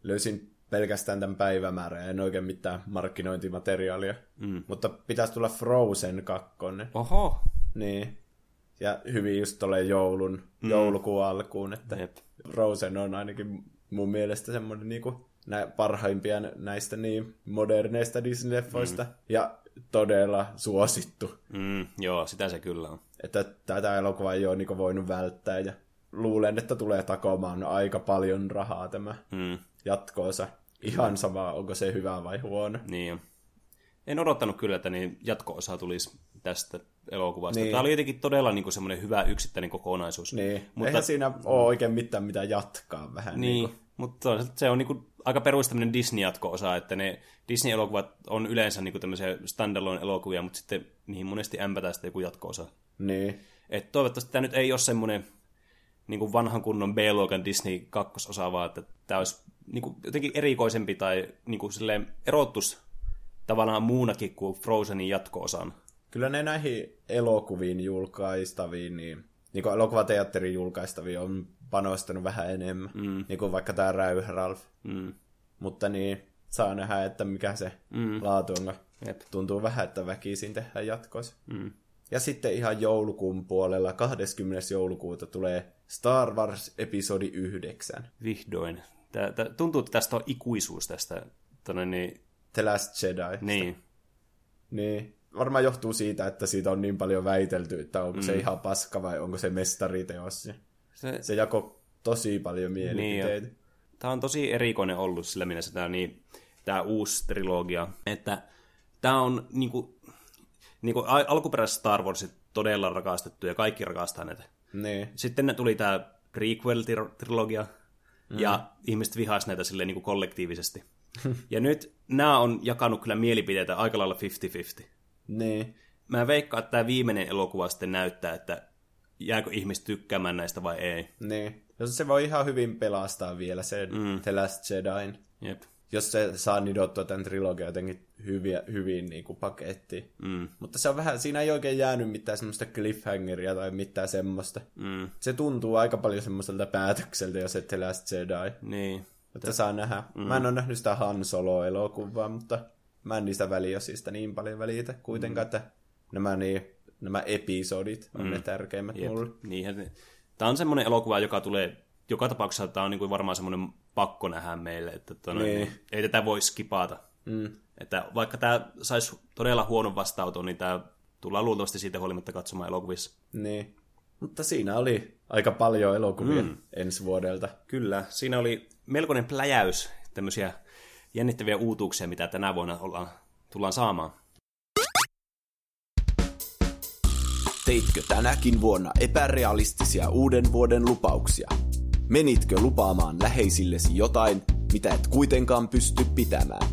löysin pelkästään tämän päivämäärän, en oikein mitään markkinointimateriaalia. Mm. Mutta pitäisi tulla Frozen 2. Oho! Niin. Ja hyvin just tulee joulun, mm. joulukuun alkuun, että Jep. Frozen on ainakin mun mielestä semmoinen niinku nä- parhaimpia näistä niin moderneista Disney-leffoista. Mm. Ja todella suosittu. Mm, joo, sitä se kyllä on. Että tätä elokuvaa ei ole niinku voinut välttää. Ja luulen, että tulee takomaan aika paljon rahaa tämä Mm, jatkoosa. Ihan sama, onko se hyvä vai huono. niin. En odottanut kyllä, että niin jatko-osa tulisi tästä elokuvasta. Niin. Tämä oli jotenkin todella niin kuin semmoinen hyvä yksittäinen kokonaisuus. Niin, Mutta- mutta... eihän siinä ole oikein mitään mitä jatkaa vähän. Niin, Niinku. mutta toisaalta se on niinku aika perustaminen Disney-jatko-osa, että ne Disney-elokuvat on yleensä niinku tämmöisiä standalone-elokuvia, mutta sitten niihin monesti ämpätään sitten joku jatko-osa. Niin. Et toivottavasti tämä nyt ei ole semmoinen niinku vanhan kunnon B-luokan Disney kakkososa, vaan että tämä olisi niinku jotenkin erikoisempi tai niinku silleen erottus tavallaan muunakin kuin Frozenin jatko-osan. Kyllä ne näihin elokuviin julkaistaviin, niin, niin kuin elokuvateatterin julkaistaviin on panostanut vähän enemmän. Mm. Niin kuin vaikka tämä Räyh Ralph. Mm. Mutta niin, saa nähdä, että mikä se mm. laatu on. Jep. Tuntuu vähän, että väkisin tehdään jatkossa. Mm. Ja sitten ihan joulukuun puolella, 20. joulukuuta tulee Star Wars episodi 9. Vihdoin. Tää, tää, tuntuu, että tästä on ikuisuus tästä. Tonne, niin, The Last Jedi. niin. Niin. Varmaan johtuu siitä, että siitä on niin paljon väitelty, että onko mm. se ihan paska vai onko se mestariteos. Se, Se jako tosi paljon mielipiteitä. Niin Tämä on tosi erikoinen ollut sillä mielessä tämä, niin, tämä uusi trilogia, että tämä on niinku, niinku al- alkuperäiset Star Warsit todella rakastettu ja kaikki rakastaa näitä. Niin. Sitten tuli tämä prequel-trilogia, mm. ja ihmiset vihaisivat näitä silleen niin kuin kollektiivisesti. ja nyt nämä on jakanut kyllä mielipiteitä aika lailla 50-50. Niin. Mä veikkaan, että tämä viimeinen elokuva sitten näyttää, että jääkö ihmiset tykkäämään näistä vai ei. Niin. Jos se voi ihan hyvin pelastaa vielä sen mm. The Last Jedin. Jep. Jos se saa nidottua tämän trilogian jotenkin hyviä, hyvin niin kuin paketti. Mm. Mutta se on vähän, siinä ei oikein jäänyt mitään semmoista cliffhangeria tai mitään semmoista. Mm. Se tuntuu aika paljon semmoiselta päätökseltä, jos et Last Jedi. Niin. Että saa nähdä. Mm. Mä en ole nähnyt sitä Han Solo-elokuvaa, mutta mä en niistä väliosista niin paljon välitä kuitenkaan, mm. että nämä, niin, nämä episodit on mm. ne tärkeimmät Jep. mulle. Niinhän, tämä on semmoinen elokuva, joka tulee, joka tapauksessa tämä on niin kuin varmaan semmoinen pakko nähdä meille, että tonne, niin. Niin, ei tätä voi skipata. Mm. Että vaikka tämä saisi todella huonon vastaanoton, niin tämä tullaan luultavasti siitä huolimatta katsomaan elokuvissa. Niin. Mutta siinä oli aika paljon elokuvia mm. ensi vuodelta. Kyllä, siinä oli melkoinen pläjäys tämmöisiä jännittäviä uutuuksia, mitä tänä vuonna ollaan, tullaan saamaan. Teitkö tänäkin vuonna epärealistisia uuden vuoden lupauksia? Menitkö lupaamaan läheisillesi jotain, mitä et kuitenkaan pysty pitämään?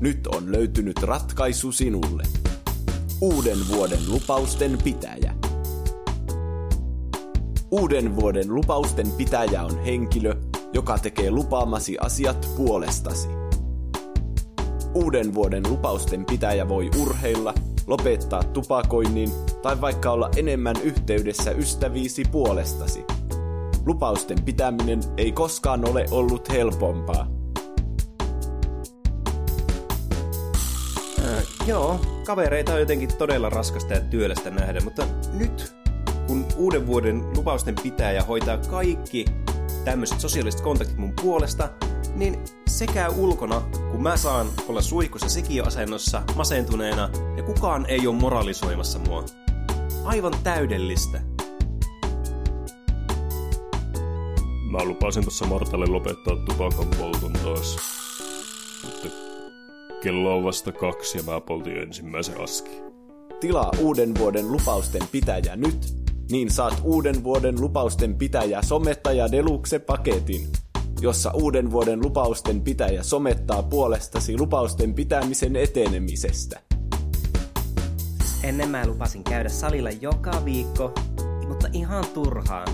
Nyt on löytynyt ratkaisu sinulle. Uuden vuoden lupausten pitäjä. Uuden vuoden lupausten pitäjä on henkilö, joka tekee lupaamasi asiat puolestasi. Uuden vuoden lupausten pitäjä voi urheilla, lopettaa tupakoinnin tai vaikka olla enemmän yhteydessä ystäviisi puolestasi. Lupausten pitäminen ei koskaan ole ollut helpompaa. Äh, joo, kavereita on jotenkin todella raskasta ja työlästä nähdä, mutta nyt kun uuden vuoden lupausten pitäjä hoitaa kaikki tämmöiset sosiaaliset kontaktit mun puolesta, niin sekä ulkona, kun mä saan olla suihkussa sikioasennossa masentuneena ja kukaan ei ole moralisoimassa mua. Aivan täydellistä. Mä lupasin tuossa Martalle lopettaa tupakan polton taas. Mutta kello on vasta kaksi ja mä poltin ensimmäisen aski. Tilaa uuden vuoden lupausten pitäjä nyt, niin saat uuden vuoden lupausten pitäjä somettaja deluxe paketin, jossa uuden vuoden lupausten pitäjä somettaa puolestasi lupausten pitämisen etenemisestä. Ennen mä lupasin käydä salilla joka viikko, mutta ihan turhaan.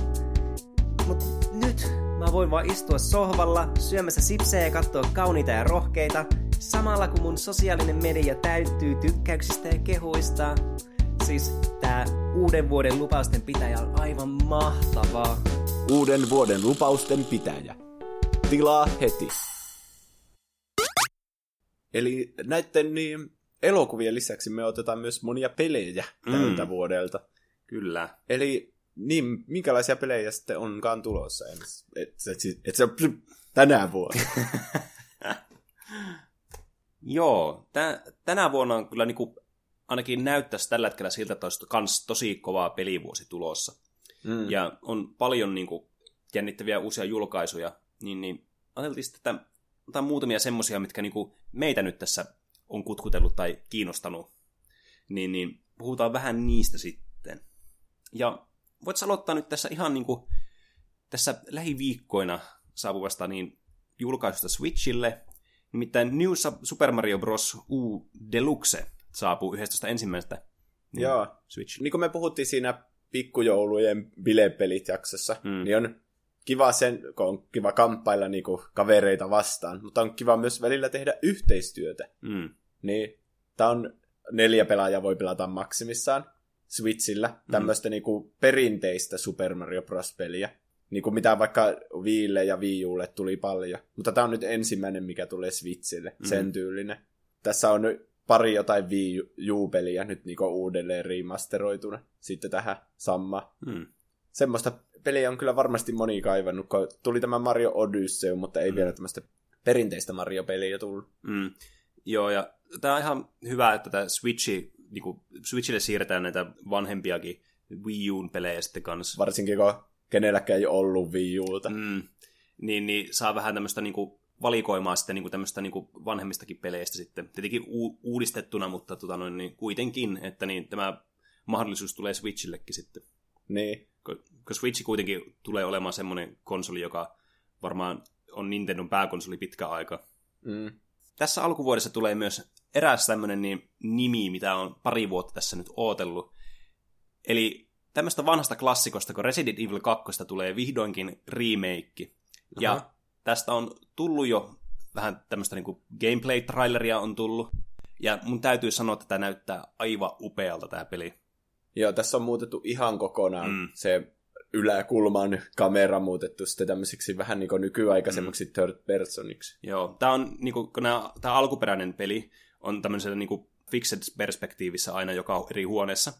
Mut nyt mä voin vaan istua sohvalla syömässä sipsejä ja katsoa kauniita ja rohkeita, samalla kun mun sosiaalinen media täyttyy tykkäyksistä ja kehuista. Siis tää uuden vuoden lupausten pitäjä on aivan mahtavaa. Uuden vuoden lupausten pitäjä. Tilaa heti. Eli näiden niin, elokuvien lisäksi me otetaan myös monia pelejä tältä mm. vuodelta. Kyllä. Eli niin, minkälaisia pelejä sitten onkaan tulossa ensi? Et, et, et, et se on tänä vuonna. Joo, tä, tänä vuonna on kyllä niinku, ainakin näyttäisi tällä hetkellä siltä, että olisi kans tosi kovaa pelivuosi tulossa. Mm. Ja on paljon niinku, jännittäviä uusia julkaisuja, niin, niin ajateltiin sitten, että muutamia semmosia, mitkä niinku meitä nyt tässä on kutkutellut tai kiinnostanut. Niin, niin puhutaan vähän niistä sitten. Ja voit aloittaa nyt tässä ihan niin kuin tässä lähiviikkoina saapuvasta niin julkaisusta Switchille. Nimittäin New Super Mario Bros. U Deluxe saapuu 11. ensimmäistä niin Joo. Switch. Niin kuin me puhuttiin siinä pikkujoulujen bilepelit jaksossa, mm. niin on kiva sen, kun on kiva kamppailla niin kuin kavereita vastaan, mutta on kiva myös välillä tehdä yhteistyötä. Mm. Niin tämä on neljä pelaajaa voi pelata maksimissaan. Switchillä mm. tämmöistä niinku perinteistä Super Mario Bros-peliä. Niinku mitä vaikka Viille ja Wii Ulle tuli paljon. Mutta tämä on nyt ensimmäinen, mikä tulee Switchille, mm. sen tyylinen. Tässä on pari jotain Wii U-peliä nyt niinku uudelleen remasteroituna sitten tähän sama. Mm. Semmoista peliä on kyllä varmasti moni kaivannut, kun tuli tämä Mario Odyssey, mutta ei mm. vielä tämmöistä perinteistä Mario-peliä tullut. Mm. Joo, ja tämä on ihan hyvä, että tämä Switchi niin kuin Switchille siirretään näitä vanhempiakin Wii Uun pelejä sitten kanssa. Varsinkin kun kenelläkään ei ollut Wii Uta. Mm, niin, niin saa vähän tämmöistä niin kuin valikoimaa sitten niin kuin tämmöistä niin kuin vanhemmistakin peleistä sitten. Tietenkin u- uudistettuna, mutta tota noin, niin kuitenkin, että niin tämä mahdollisuus tulee Switchillekin sitten. Niin. Koska Switch kuitenkin tulee olemaan semmoinen konsoli, joka varmaan on Nintendon pääkonsoli pitkä aika. Mm. Tässä alkuvuodessa tulee myös eräs tämmöinen niin, nimi, mitä on pari vuotta tässä nyt ootellut. Eli tämmöistä vanhasta klassikosta, kun Resident Evil 2 tulee vihdoinkin remake. Ja Aha. tästä on tullut jo vähän tämmöistä niin gameplay-traileria on tullut. Ja mun täytyy sanoa, että tämä näyttää aivan upealta tämä peli. Joo, tässä on muutettu ihan kokonaan Mm. se yläkulman kamera muutettu sitten tämmöiseksi vähän niin nykyaikaisemmaksi mm. third personiksi. Joo, tämä on niinku, kun tämä alkuperäinen peli on tämmöisellä niinku fixed perspektiivissä aina joka eri huoneessa,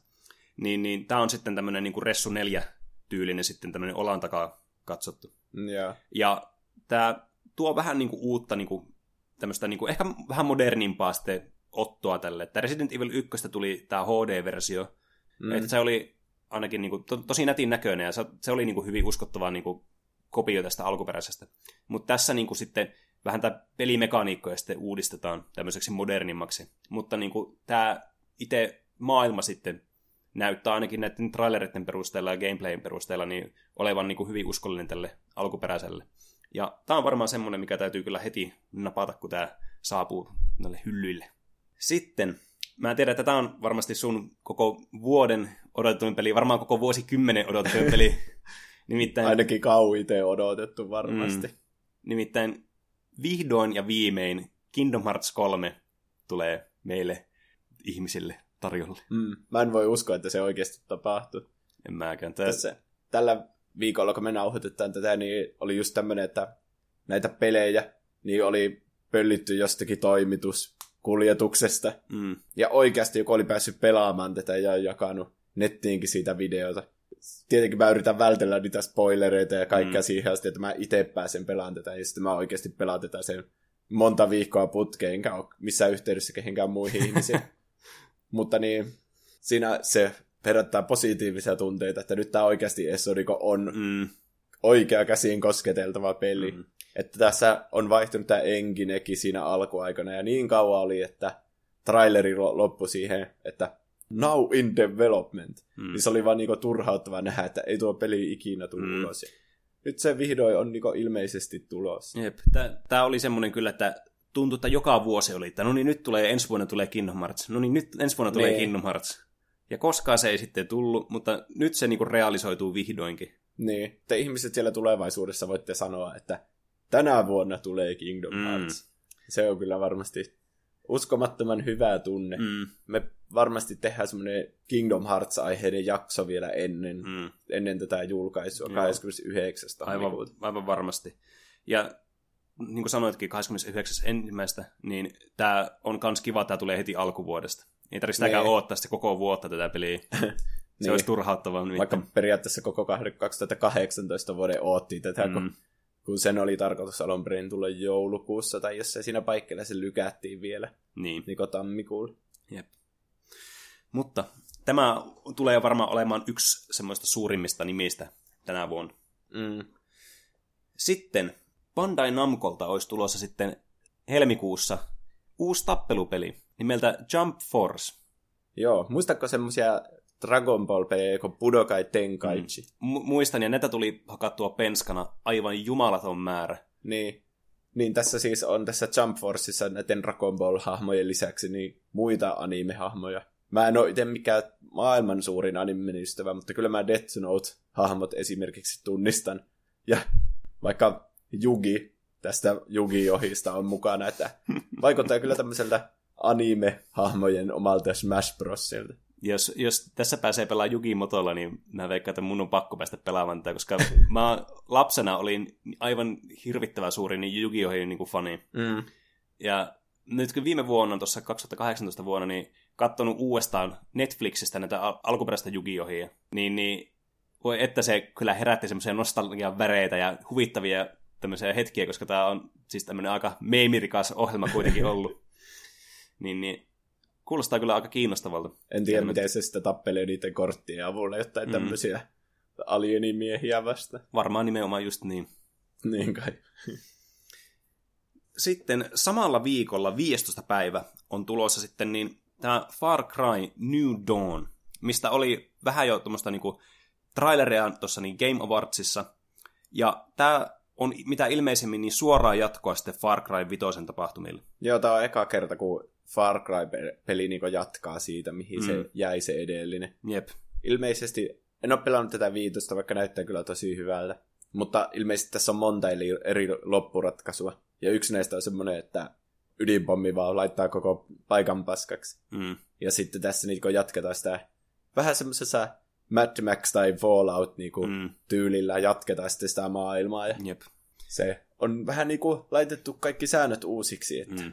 niin, niin tämä on sitten tämmöinen niinku Ressu 4 tyylinen sitten tämmöinen olan takaa katsottu. Ja, Ja tämä tuo vähän niinku uutta, niinku, tämmöistä niinku, ehkä vähän modernimpaa sitten ottoa tälle. Että Resident Evil 1 tuli tämä HD-versio, mm. että se oli ainakin niinku, to, tosi nätin näköinen, ja se, se oli niinku hyvin uskottava niinku, kopio tästä alkuperäisestä. Mutta tässä niinku, sitten vähän tämä pelimekaniikkoja sitten uudistetaan tämmöiseksi modernimmaksi. Mutta niinku, tämä itse maailma sitten näyttää ainakin näiden trailereiden perusteella ja gameplayin perusteella niin olevan niin kuin hyvin uskollinen tälle alkuperäiselle. Ja tämä on varmaan semmoinen, mikä täytyy kyllä heti napata, kun tämä saapuu näille hyllyille. Sitten, mä en tiedä, että tämä on varmasti sun koko vuoden odotetuin peli, varmaan koko vuosikymmenen odotetuin peli. Nimittäin, ainakin kauite odotettu varmasti. Mm. nimittäin vihdoin ja viimein Kingdom Hearts 3 tulee meille ihmisille tarjolle. Mm. Mä en voi uskoa, että se oikeasti tapahtuu. En mäkään. Tää, Tässä, tällä viikolla, kun me nauhoitetaan tätä, niin oli just tämmöinen, että näitä pelejä niin oli pöllitty jostakin toimituskuljetuksesta. mm, Ja oikeasti joku oli päässyt pelaamaan tätä ja jakanut nettiinkin siitä videota. Tietenkin mä yritän vältellä niitä spoilereita ja kaikkea mm. siihen asti, että mä itse pääsen pelaamaan tätä. Ja sitten mä oikeasti pelaan tätä sen monta viikkoa putkeen, enkä ole missään yhteydessä kehenkään muihin ihmisiin. Mutta niin, siinä se herättää positiivisia tunteita, että nyt tämä oikeasti Essoriko on mm, oikea käsiin kosketeltava peli. Mm. Että tässä on vaihtunut tämä enginekin siinä alkuaikana, ja niin kauan oli, että traileri lo- loppui siihen, että now in development. Mm. Mm. Niin se oli vaan niinku turhauttava nähdä, että ei tuo peli ikinä tule Mm. mm. ulos. Nyt se vihdoin on niinku ilmeisesti tulos. Jep. Tämä oli semmoinen kyllä, että tuntui, että joka vuosi oli, että no niin nyt tulee, ensi vuonna tulee Kingdom Hearts. No niin nyt ensi vuonna tulee Nee. Kingdom Hearts. Ja koskaan se ei sitten tullut, mutta nyt se niinku realisoituu vihdoinkin. Niin, te ihmiset siellä tulevaisuudessa voitte sanoa, että tänä vuonna tulee Kingdom Mm. Hearts. Se on kyllä varmasti uskomattoman hyvä tunne. Mm, me varmasti tehdään semmoinen Kingdom Hearts-aiheiden jakso vielä ennen, mm. ennen tätä julkaisua, Joo. 29. aivan, tammikuuta. aivan varmasti. Ja niin kuin sanoitkin, 29. ensimmäistä, niin tämä on kans kiva, tämä tulee heti alkuvuodesta. Ei tarvitse sitäkään Nee. odottaa sitä koko vuotta tätä peliä. Se Niin. olisi turhauttavaa. Vaikka periaatteessa koko 2018 vuoden oottiin tätä, mm. Mm. kun, kun sen oli tarkoitus alun perin tulla joulukuussa, tai jos se siinä paikkeilla se lykättiin vielä, Niin. niin kuin tammikuulla. Jep. Mutta tämä tulee varmaan olemaan yksi semmoista suurimmista nimistä tänä vuonna. Mm. Sitten Bandai Namcolta olisi tulossa sitten helmikuussa uusi tappelupeli nimeltä Jump Force. Joo, muistatko semmosia Dragon Ball-pelejä kuin Budokai Tenkaichi? Mm. Mu- muistan, ja näitä tuli hakattua penskana aivan jumalaton määrä. Niin. Niin tässä siis on tässä Jump Forceissa näiden Dragon Ball-hahmojen lisäksi niin muita anime-hahmoja. Mä en ole itse mikään maailman suurin anime-ystävä, mutta kyllä mä Death Note-hahmot esimerkiksi tunnistan. Ja vaikka Yugi tästä Yugi-ohista on mukana, että vaikuttaa kyllä tämmöiseltä anime-hahmojen omalta Smash Brosilta. Jos, jos tässä pääsee pelaamaan Yugi Motolla, niin mä veikkaan, että mun on pakko päästä pelaamaan tätä, koska mä lapsena olin aivan hirvittävä suuri niin Yu-Gi-Ohin niin fani. Mm. Ja nyt kun viime vuonna, tuossa 2018 vuonna, niin katsonut uudestaan Netflixistä näitä al- alkuperäistä Yu-Gi-Ohia, niin, niin voi että se kyllä herätti semmoisia nostalgian väreitä ja huvittavia tämmöisiä hetkiä, koska tämä on siis tämmöinen aika meemirikas ohjelma kuitenkin ollut. niin, niin kuulostaa kyllä aika kiinnostavalta. En tiedä, miten se sitä tappelee niiden korttien avulla, jotain mm. tämmöisiä alienimiehiä vasta. Varmaan nimenomaan just niin. Niin kai. Sitten samalla viikolla 15. päivä on tulossa sitten niin tämä Far Cry New Dawn, mistä oli vähän jo tuommoista niinku traileria tuossa niin Game Awardsissa. Ja tämä on mitä ilmeisemmin niin suoraan jatkoa sitten Far Cry 5 tapahtumille. Joo, tää on eka kerta, kun Far Cry-peli niinku jatkaa siitä, mihin mm. se jäi se edellinen. Jep. Ilmeisesti, en ole pelannut tätä viitosta, vaikka näyttää kyllä tosi hyvältä. Mutta ilmeisesti tässä on monta eri, eri loppuratkaisua. Ja yksi näistä on semmoinen, että ydinpommi vaan laittaa koko paikan paskaksi. Mm. Ja sitten tässä niin jatketaan sitä vähän semmoisessa Mad Max tai Fallout niin kuin, mm. tyylillä jatketaan sitten sitä maailmaa. Ja Jep. se on vähän niin kuin laitettu kaikki säännöt uusiksi. Että... Mm.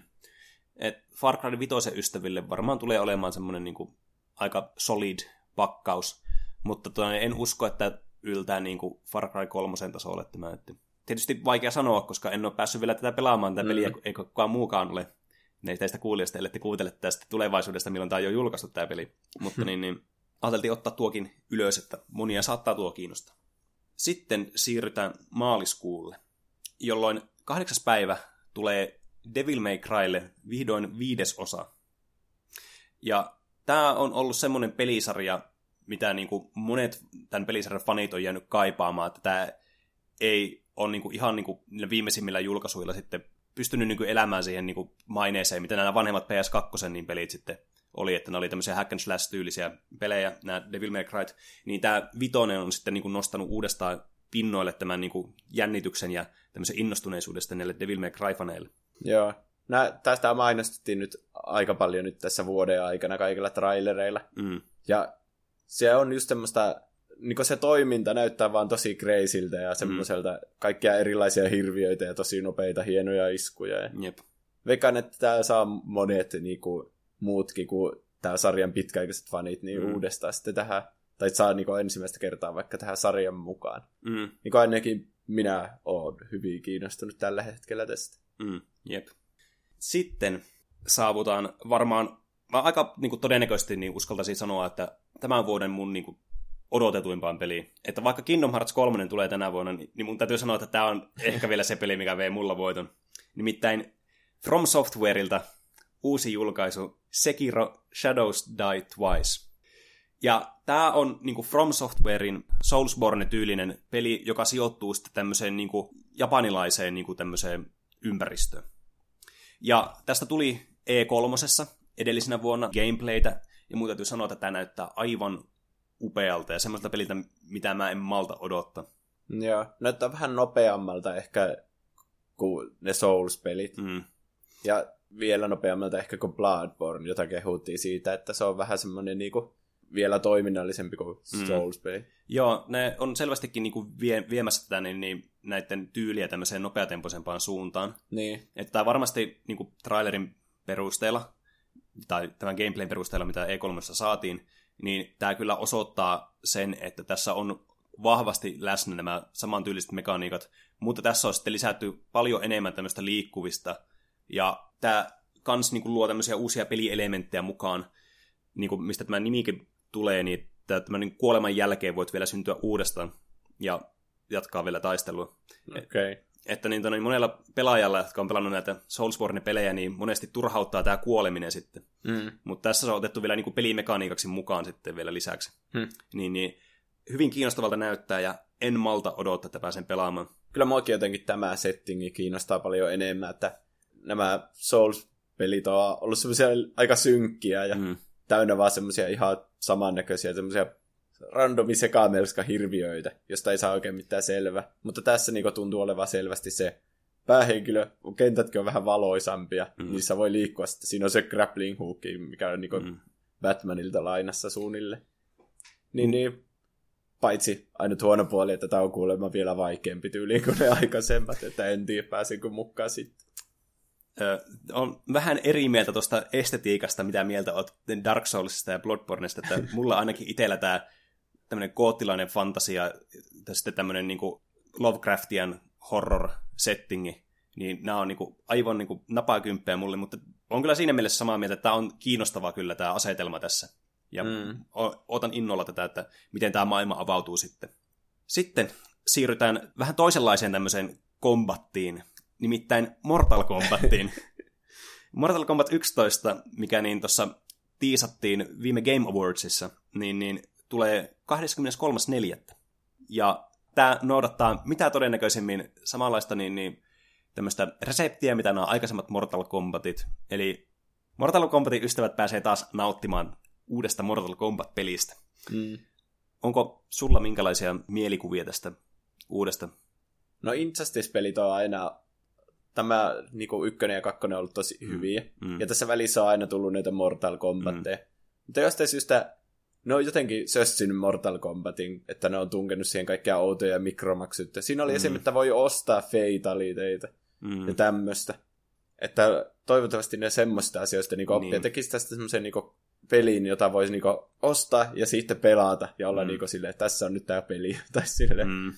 Et Far Cry 5 ystäville varmaan tulee olemaan semmoinen niinku aika solid pakkaus, mutta tuonne en usko, että yltää niinku Far Cry 3 tasolle tämä. Että tietysti vaikea sanoa, koska en ole päässyt vielä tätä pelaamaan tätä mm. peliä, eikä kukaan muukaan ole ne teistä kuulijasta, ellei te kuuntele tästä tulevaisuudesta, milloin tämä on jo julkaistu tämä peli. Mutta niin, niin, ajateltiin ottaa tuokin ylös, että monia saattaa tuo kiinnostaa. Sitten siirrytään maaliskuulle, jolloin kahdeksas päivä tulee Devil May Crylle vihdoin viides osa. Ja tämä on ollut semmoinen pelisarja, mitä niinku monet tämän pelisarjan fanit on jäänyt kaipaamaan, että tämä ei ole niinku ihan niinku niillä viimeisimmillä julkaisuilla sitten pystynyt niinku elämään siihen niinku maineeseen, mitä nämä vanhemmat PS2 niin pelit sitten oli, että ne oli tämmöisiä hack and slash-tyylisiä pelejä, nämä Devil May Cry, niin tämä vitonen on sitten niinku nostanut uudestaan pinnoille tämän niinku jännityksen ja tämmöisen innostuneisuudesta näille Devil May Cry-faneille. Joo. Nää, tästä mainostettiin nyt aika paljon nyt tässä vuoden aikana kaikilla trailereilla. Mm. Ja se on just semmoista, niin se toiminta näyttää vaan tosi kreisiltä ja semmoiselta mm. kaikkia erilaisia hirviöitä ja tosi nopeita hienoja iskuja. Ja Jep. veikkaan, että tää saa monet niin kuin, muutkin kuin tämä sarjan pitkäaikaiset fanit niin mm. uudestaan sitten tähän, tai saa niin kuin, ensimmäistä kertaa vaikka tähän sarjan mukaan. Mm. Niin kuin ainakin minä olen hyvin kiinnostunut tällä hetkellä tästä. Mm. Jep. Sitten saavutaan varmaan, mä aika niin kuin todennäköisesti niin uskaltaisin sanoa, että tämän vuoden mun niin kuin, odotetuimpaan peliin. Että vaikka Kingdom Hearts 3 tulee tänä vuonna, niin, niin mun täytyy sanoa, että tämä on ehkä vielä se peli, mikä vei mulla voiton. Nimittäin From Softwareilta uusi julkaisu Sekiro Shadows Die Twice. Ja tämä on niin kuin From Softwarein Soulsborne-tyylinen peli, joka sijoittuu sitten tämmöiseen niin kuin japanilaiseen niin kuin tämmöiseen ympäristöön. Ja tästä tuli E3 edellisenä vuonna gameplaytä, ja muuta täytyy sanoa, että tämä näyttää aivan upealta ja semmoista peliltä, mitä mä en malta odottaa. Joo, näyttää vähän nopeammalta ehkä kuin ne Souls-pelit. Mm. Ja vielä nopeammalta ehkä kuin Bloodborne, jota kehuttiin siitä, että se on vähän semmoinen niinku vielä toiminnallisempi kuin Mm. Souls-peli. Joo, ne on selvästikin niin kuin vie, viemässä tätä niin, niin, näiden tyyliä tämmöiseen nopeatempoisempaan suuntaan. Niin, Että tämä varmasti niin kuin trailerin perusteella, tai tämän gameplayn perusteella, mitä E3 saatiin, niin tämä kyllä osoittaa sen, että tässä on vahvasti läsnä nämä samantyyliset mekaniikat, mutta tässä on sitten lisätty paljon enemmän tämmöistä liikkuvista, ja tämä kans niin kuin luo tämmöisiä uusia pelielementtejä mukaan, niin kuin mistä tämä nimikin tulee, niin tämän niin kuoleman jälkeen voit vielä syntyä uudestaan ja jatkaa vielä taistelua. Okay. Että niin, niin monella pelaajalla, jotka on pelannut näitä Soulsborne-pelejä, niin monesti turhauttaa tämä kuoleminen sitten. Mm. Mutta tässä se on otettu vielä niin kuin pelimekaniikaksi mukaan sitten vielä lisäksi. Hmm. Niin, niin hyvin kiinnostavalta näyttää ja en malta odottaa, että pääsen pelaamaan. Kyllä muakin jotenkin tämä settingi kiinnostaa paljon enemmän, että nämä Souls-pelit on ollut semmoisia aika synkkiä ja Mm. täynnä vaan semmoisia ihan samannäköisiä, semmoisia randomi sekamelska hirviöitä, josta ei saa oikein mitään selvää. Mutta tässä niinku tuntuu olevan selvästi se päähenkilö, kentätkin on vähän valoisampia, mm. niissä voi liikkua sitten. Siinä on se grappling hook, mikä on niinku mm. Batmanilta lainassa suunnille. Niin, niin paitsi ainut huono puoli, että tämä on kuulemma vielä vaikeampi tyyli kuin ne aikaisemmat, että en tiedä pääsenkö mukaan sitten. Ö, on vähän eri mieltä tuosta estetiikasta, mitä mieltä oot Dark Soulsista ja Bloodborneista, että mulla ainakin itsellä tämä tämmöinen koottilainen fantasia ja sitten tämmöinen niin Lovecraftian horror-settingi, niin nämä on niin kuin, aivan niin kuin napakymppejä mulle, mutta on kyllä siinä mielessä samaa mieltä, että tämä on kiinnostavaa kyllä tämä asetelma tässä. Ja mm. otan innolla tätä, että miten tämä maailma avautuu sitten. Sitten siirrytään vähän toisenlaiseen tämmöiseen kombattiin, nimittäin Mortal Kombattiin. Mortal Kombat 11, mikä niin tuossa tiisattiin viime Game Awardsissa, niin, niin tulee 23.4. Ja tämä noudattaa mitä todennäköisemmin samanlaista niin, niin, tämmöistä reseptiä, mitä nämä aikaisemmat Mortal Kombatit. Eli Mortal Kombatin ystävät pääsee taas nauttimaan uudesta Mortal Kombat-pelistä. Mm. Onko sulla minkälaisia mielikuvia tästä uudesta? No Injustice-pelit on aina, tämä niin ykkönen ja kakkonen on ollut tosi hyviä. mm. Ja tässä välissä on aina tullut näitä Mortal Kombatteja. Mm. Mutta jostain syystä ne on jotenkin sössinyt Mortal Kombatin, että ne on tunkenut siihen kaikkia outoja ja mikromaksyttä. Siinä oli mm. esimerkiksi, että voi ostaa fataliteita Mm. ja tämmöistä. Että toivottavasti ne semmoista asioista niin oppii Niin. ja tekisi tästä semmoisen niin pelin, jota voisi niin ostaa ja sitten pelata ja olla mm. niin silleen, että tässä on nyt tämä peli. tai silleen, mm.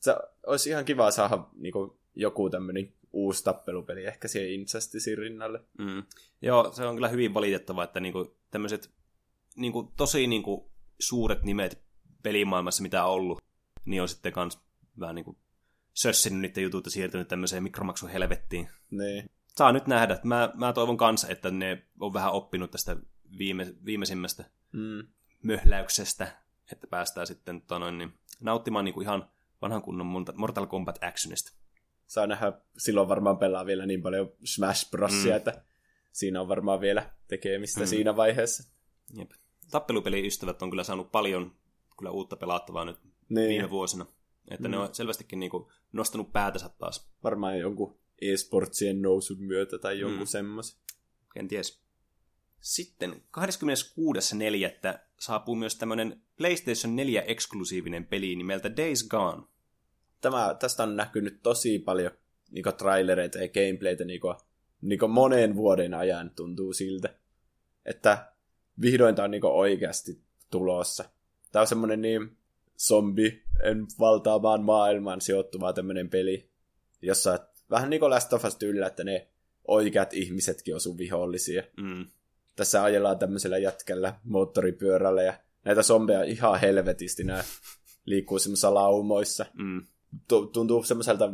Se olisi ihan kiva saada niin joku tämmöinen uusi tappelupeli ehkä siihen Injusticein rinnalle. Mm. Joo, se on kyllä hyvin valitettavaa, että niinku tämmöiset niinku, tosi niinku, suuret nimet pelimaailmassa, mitä on ollut, niin on sitten kans vähän niinku sössinyt niiden jutut ja siirtynyt tämmöiseen mikromaksun helvettiin. Niin. Saa nyt nähdä. Mä, mä toivon kanssa, että ne on vähän oppinut tästä viime, viimeisimmästä Mm. möhläyksestä, että päästään sitten tota noin, niin, nauttimaan niinku ihan vanhan kunnon Mortal Kombat actionista. Saa nähdä, silloin varmaan pelaa vielä niin paljon Smash Brosia, mm. että siinä on varmaan vielä tekemistä mm. siinä vaiheessa. Jep. Tappelupeliystävät on kyllä saanut paljon kyllä uutta pelattavaa nyt Niin. viime vuosina. Että mm. ne on selvästikin niinku nostanut päätänsä taas. Varmaan jonkun e-sportsien nousun myötä tai jonkun mm. semmoisen. Kenties. Sitten 26.4. saapuu myös tämmöinen PlayStation 4-eksklusiivinen peli nimeltä Days Gone. Tämä, tästä on näkynyt tosi paljon niin trailereita ja gameplaytä niin niin monen vuoden ajan tuntuu siltä. Että vihdoin tämä on niin oikeasti tulossa. Tämä on semmoinen niin zombi en valtaamaan maailman sijoittuva tämmöinen peli, jossa vähän niin kuin Last of Us tyylillä, että ne oikeat ihmisetkin on sun vihollisia. Mm. Tässä ajellaan tämmöisellä jätkällä moottoripyörällä ja näitä zombeja ihan helvetisti nämä liikkuu semmoisissa laumoissa. Mm. Tu- tuntuu semmoiselta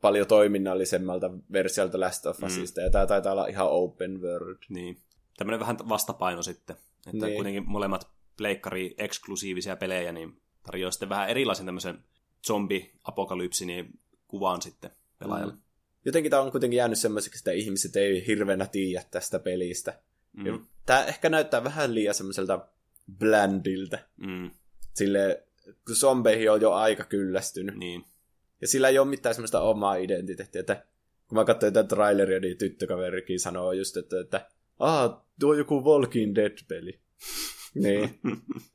paljon toiminnallisemmalta versiolta Last of Usista, mm. ja tämä taitaa olla ihan open world. Niin. Tämmöinen vähän vastapaino sitten. Että Niin. kuitenkin molemmat pleikkari-eksklusiivisia pelejä, niin tarjoaa sitten vähän erilaisen tämmöisen zombi-apokalypsi niin kuvan sitten pelaajalle. Mm. Jotenkin tämä on kuitenkin jäänyt semmoiseksi, että ihmiset ei hirveänä tiedä tästä pelistä. Mm. Tämä ehkä näyttää vähän liian semmoiselta blandilta. Mm. Sille, kun zombeihin on jo aika kyllästynyt. Niin. Ja sillä ei ole mitään semmoista omaa identiteettiä, että kun mä katsoin tätä traileria, niin tyttökaverikin sanoo just, että, että Aa, tuo joku Walking Dead-peli. niin,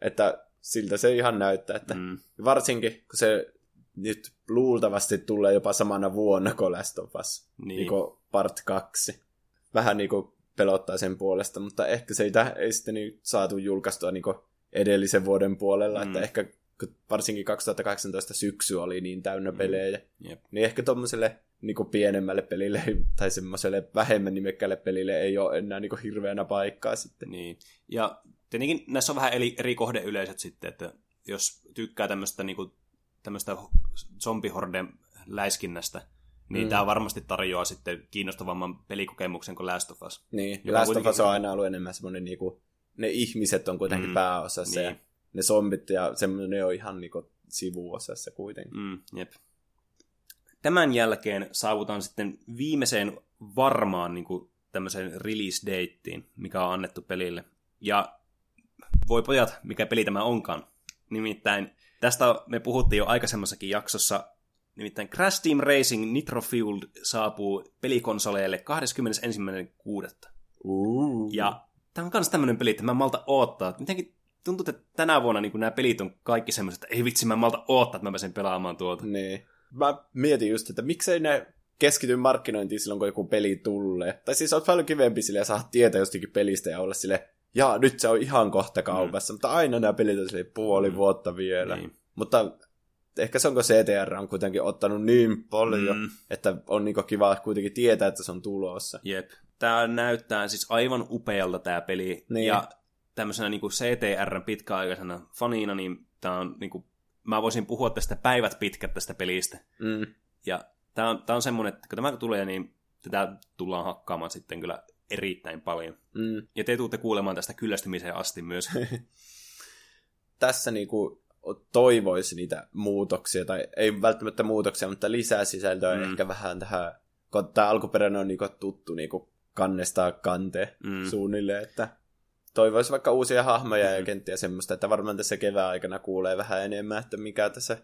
että siltä se ihan näyttää, että Mm. varsinkin kun se nyt luultavasti tulee jopa samana vuonna kuin Last of Us, Niin. niin. part 2. Vähän niin kuin pelottaa sen puolesta, mutta ehkä se ei, ei sitten niin saatu julkaistua niin kuin edellisen vuoden puolella, mm. että ehkä varsinkin 2018 syksy oli niin täynnä pelejä, Jep. niin ehkä tuommoiselle niin pienemmälle pelille tai semmoiselle vähemmän nimekkäälle pelille ei ole enää niin hirveänä paikkaa sitten. Niin. Ja tietenkin näissä on vähän eri, eri kohdeyleisöt sitten, että jos tykkää tämmöistä niinku, tämmöistä zombihorden läiskinnästä, niin mm. tämä varmasti tarjoaa sitten kiinnostavamman pelikokemuksen kuin Last of Us. Niin, Joka Last of Us on aina ollut enemmän semmoinen, niin kuin, ne ihmiset on kuitenkin mm, pääosassa niin. ja ne zombit ja semmoinen ne on ihan niin kuin, sivuosassa kuitenkin. Mm, jep. Tämän jälkeen saavutaan sitten viimeiseen varmaan niin kuin tämmöiseen release dateen, mikä on annettu pelille. Ja voi pojat, mikä peli tämä onkaan. Nimittäin tästä me puhuttiin jo aikaisemmassakin jaksossa. Nimittäin Crash Team Racing Nitro Fueled saapuu pelikonsoleille 21.6. Uh. Ja tämä on myös tämmöinen peli, että mä malta oottaa. Että Mitenkin tuntuu, että tänä vuonna niin nämä pelit on kaikki semmoiset, että ei vitsi, mä malta oottaa, että mä pääsen pelaamaan tuota. Niin. Mä mietin just, että miksei ne keskity markkinointiin silloin, kun joku peli tulee. Tai siis on paljon kivempi sille ja saada tietää jostakin pelistä ja olla sille, jaa, nyt se on ihan kohta kaupassa. Mm. Mutta aina nämä pelit on silleen puoli mm. vuotta vielä. Niin. Mutta ehkä se onko CTR on kuitenkin ottanut niin paljon, Mm. että on niinku kiva kuitenkin tietää, että se on tulossa. Jep. Tämä näyttää siis aivan upealta tämä peli. Niin. Ja tämmöisenä niin CTRn pitkäaikaisena fanina, niin tämä on niin kuin, mä voisin puhua tästä päivät pitkät tästä pelistä. Mm. Ja tämä on, tämä on semmoinen, että kun tämä tulee, niin tätä tullaan hakkaamaan sitten kyllä erittäin paljon. Mm. Ja te tuutte kuulemaan tästä kyllästymiseen asti myös. Tässä niinku toivoisi niitä muutoksia, tai ei välttämättä muutoksia, mutta lisää sisältöä mm. ehkä vähän tähän, kun tämä alkuperäinen on niinku tuttu niinku kannesta kanteen mm. suunnilleen, että toivoisi vaikka uusia hahmoja mm. ja kenttiä semmoista, että varmaan tässä kevään aikana kuulee vähän enemmän, että mikä tässä,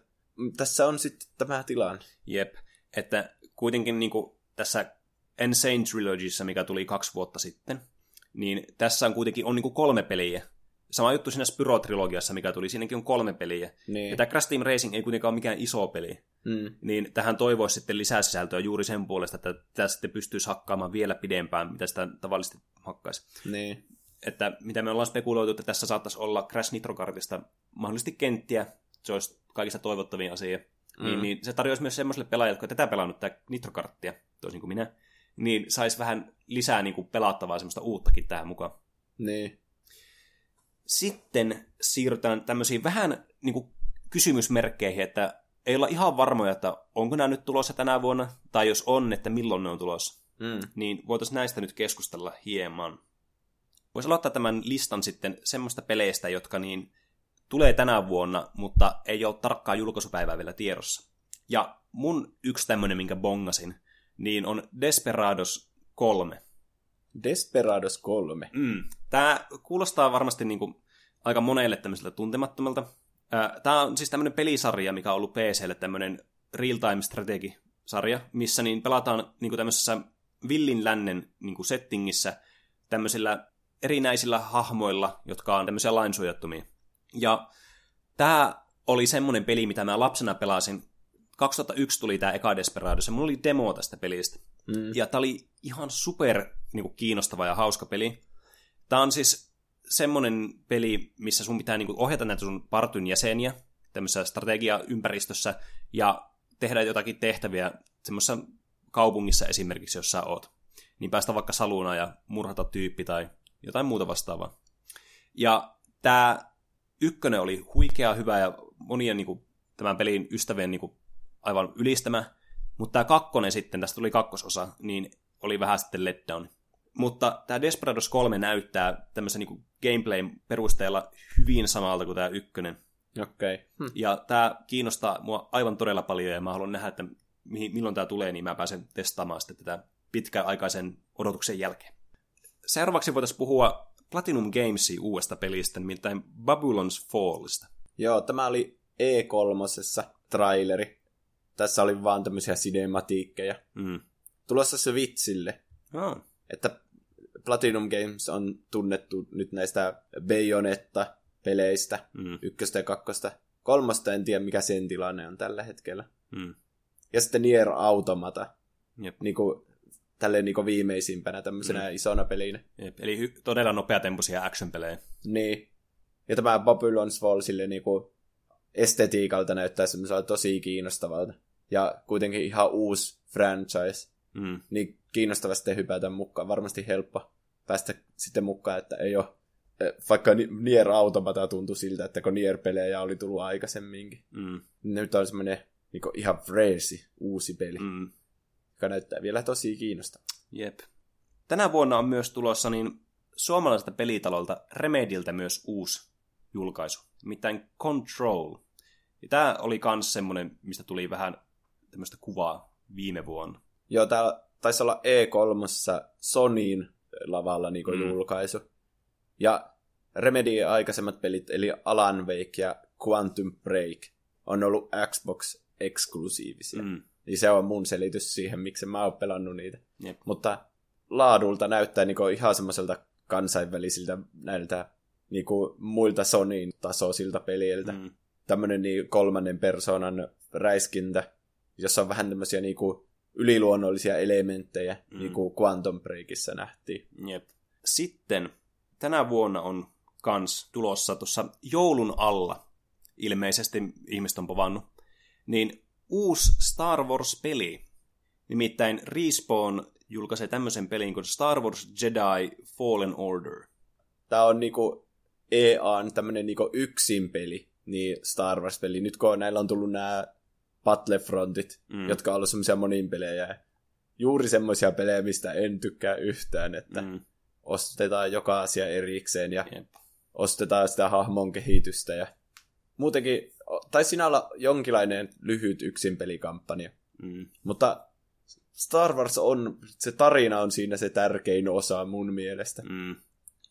tässä on sitten tämä tilanne. Jep, että kuitenkin niinku tässä Insane Trilogyssa, mikä tuli kaksi vuotta sitten, niin tässä on kuitenkin on niinku kolme peliä. Sama juttu siinä Spyro-trilogiassa, mikä tuli, siinäkin on kolme peliä. Niin. Ja tämä Crash Team Racing ei kuitenkaan ole mikään iso peli. Mm. Niin tähän toivoisi sitten lisää sisältöä juuri sen puolesta, että tämä sitten pystyisi hakkaamaan vielä pidempään, mitä sitä tavallisesti hakkaisi. Niin. Että mitä me ollaan spekuloitu, että tässä saattaisi olla Crash Nitro Kartista mahdollisesti kenttiä, se olisi kaikista toivottavin asia. Mm. Niin, niin se tarjoaisi myös semmoiselle pelaajille, jotka tätä pelannut tätä Nitro-karttia, toisin kuin minä, niin saisi vähän lisää niin kuin pelattavaa semmoista uuttakin tähän mukaan. Niin. Sitten siirrytään tämmöisiin vähän niin kuin kysymysmerkkeihin, että ei olla ihan varmoja, että onko nämä nyt tulossa tänä vuonna, tai jos on, että milloin ne on tulossa. Mm. Niin voitaisiin näistä nyt keskustella hieman. Voisi aloittaa tämän listan sitten semmoista peleistä, jotka niin tulee tänä vuonna, mutta ei ole tarkkaa julkaisupäivää vielä tiedossa. Ja mun yksi tämmöinen, minkä bongasin, niin on Desperados 3. Desperados 3. Mm. Tämä kuulostaa varmasti niin kuin aika monelle tämmöiseltä tuntemattomalta. Tämä on siis tämmöinen pelisarja, mikä on ollut PClle tämmöinen real-time strategisarja, missä niin pelataan niin kuin tämmöisessä villin lännen niin kuin settingissä tämmöisillä erinäisillä hahmoilla, jotka on tämmöisiä lainsuojattomia. Ja tämä oli semmoinen peli, mitä mä lapsena pelasin. 2001 tuli tämä eka Desperados, ja mulla oli demo tästä pelistä. Mm. Ja tämä oli ihan super niin kuin, kiinnostava ja hauska peli. Tämä on siis semmoinen peli, missä sun pitää niin kuin, ohjata näitä sun partyn jäseniä tämmöisessä strategiaympäristössä ja tehdä jotakin tehtäviä semmoisessa kaupungissa esimerkiksi, jossa sä oot. Niin päästä vaikka saluna ja murhata tyyppi tai jotain muuta vastaavaa. Ja tämä ykkönen oli huikea hyvä ja monien niin kuin, tämän pelin ystävien niin kuin, aivan ylistämä, mutta tämä kakkonen sitten, tästä tuli kakkososa, niin oli vähän sitten letdown. Mutta tämä Desperados 3 näyttää tämmöisen niin gameplayn perusteella hyvin samalta kuin tämä ykkönen. Okei. Okay. Hm. Ja tämä kiinnostaa mua aivan todella paljon ja mä haluan nähdä, että mihin, milloin tämä tulee, niin mä pääsen testaamaan sitten tätä pitkäaikaisen odotuksen jälkeen. Seuraavaksi voitaisiin puhua Platinum Gamesin uudesta pelistä, nimittäin Babylon's Fallista. Joo, tämä oli E3 traileri. Tässä oli vaan tämmöisiä cinematiikkeja. Mm. Tulossa Switchille. Oh. Että Platinum Games on tunnettu nyt näistä Bayonetta-peleistä, Mm. ykköstä ja kakkosta. Kolmosta en tiedä, mikä sen tilanne on tällä hetkellä. Mm. Ja sitten Nier Automata, Jep. niin kuin, tälleen niin viimeisimpänä tämmöisenä mm. isona pelinä. Jep. Eli hy- todella nopeatempoisia action-pelejä. Niin. Ja tämä Babylon's Fall sille niin kuin estetiikalta näyttää semmoiselta tosi kiinnostavalta. Ja kuitenkin ihan uusi franchise. Mm. Niin kiinnostava sitten hypätä mukaan. Varmasti helppo päästä sitten mukaan, että ei ole eh, vaikka Ni- Nier Automata tuntui siltä, että kun Nier-pelejä oli tullut aikaisemminkin. Mm. Nyt on semmoinen niin ihan freesi uusi peli, mm. Joka näyttää vielä tosi kiinnostavaa. Jep. Tänä vuonna on myös tulossa niin suomalaiselta pelitalolta Remediltä myös uusi julkaisu, nimittäin Control. Ja tämä oli myös semmoinen, mistä tuli vähän tämmöistä kuvaa viime vuonna. Joo, täällä taisi olla E3 Sonyin lavalla niin mm. julkaisu. Ja Remedy aikaisemmat pelit, eli Alan Wake ja Quantum Break, on ollut Xbox eksklusiivisia. Mm. Niin se on mun selitys siihen, miksi mä oon pelannut niitä. Jep. Mutta laadulta näyttää niinku ihan semmoiselta kansainvälisiltä näiltä niinku muilta Sonyin tasoisilta peliiltä. Mm. Mm. Tämmönen niin kolmannen persoonan räiskintä, jossa on vähän tämmöisiä niinku yliluonnollisia elementtejä, mm. niin kuin Quantum Breakissä nähtiin. Jep. Sitten tänä vuonna on kans tulossa tuossa joulun alla, ilmeisesti ihmiset on povannut, niin uusi Star Wars-peli. Nimittäin Respawn julkaisee tämmöisen pelin kuin Star Wars Jedi Fallen Order. Tämä on niinku EAN tämmönen niinku yksin peli, niin Star Wars-peli. Nyt kun näillä on tullut nämä Battlefrontit, Mm. jotka on ollut semmoisia monin pelejä. Juuri semmoisia pelejä, mistä en tykkää yhtään, että. Mm. ostetaan joka asia erikseen ja Jep. ostetaan sitä hahmon kehitystä ja muutenkin taisi siinä olla jonkinlainen lyhyt yksinpelikampanja. Mm. Mutta Star Wars on, se tarina on siinä se tärkein osa mun mielestä. Mm.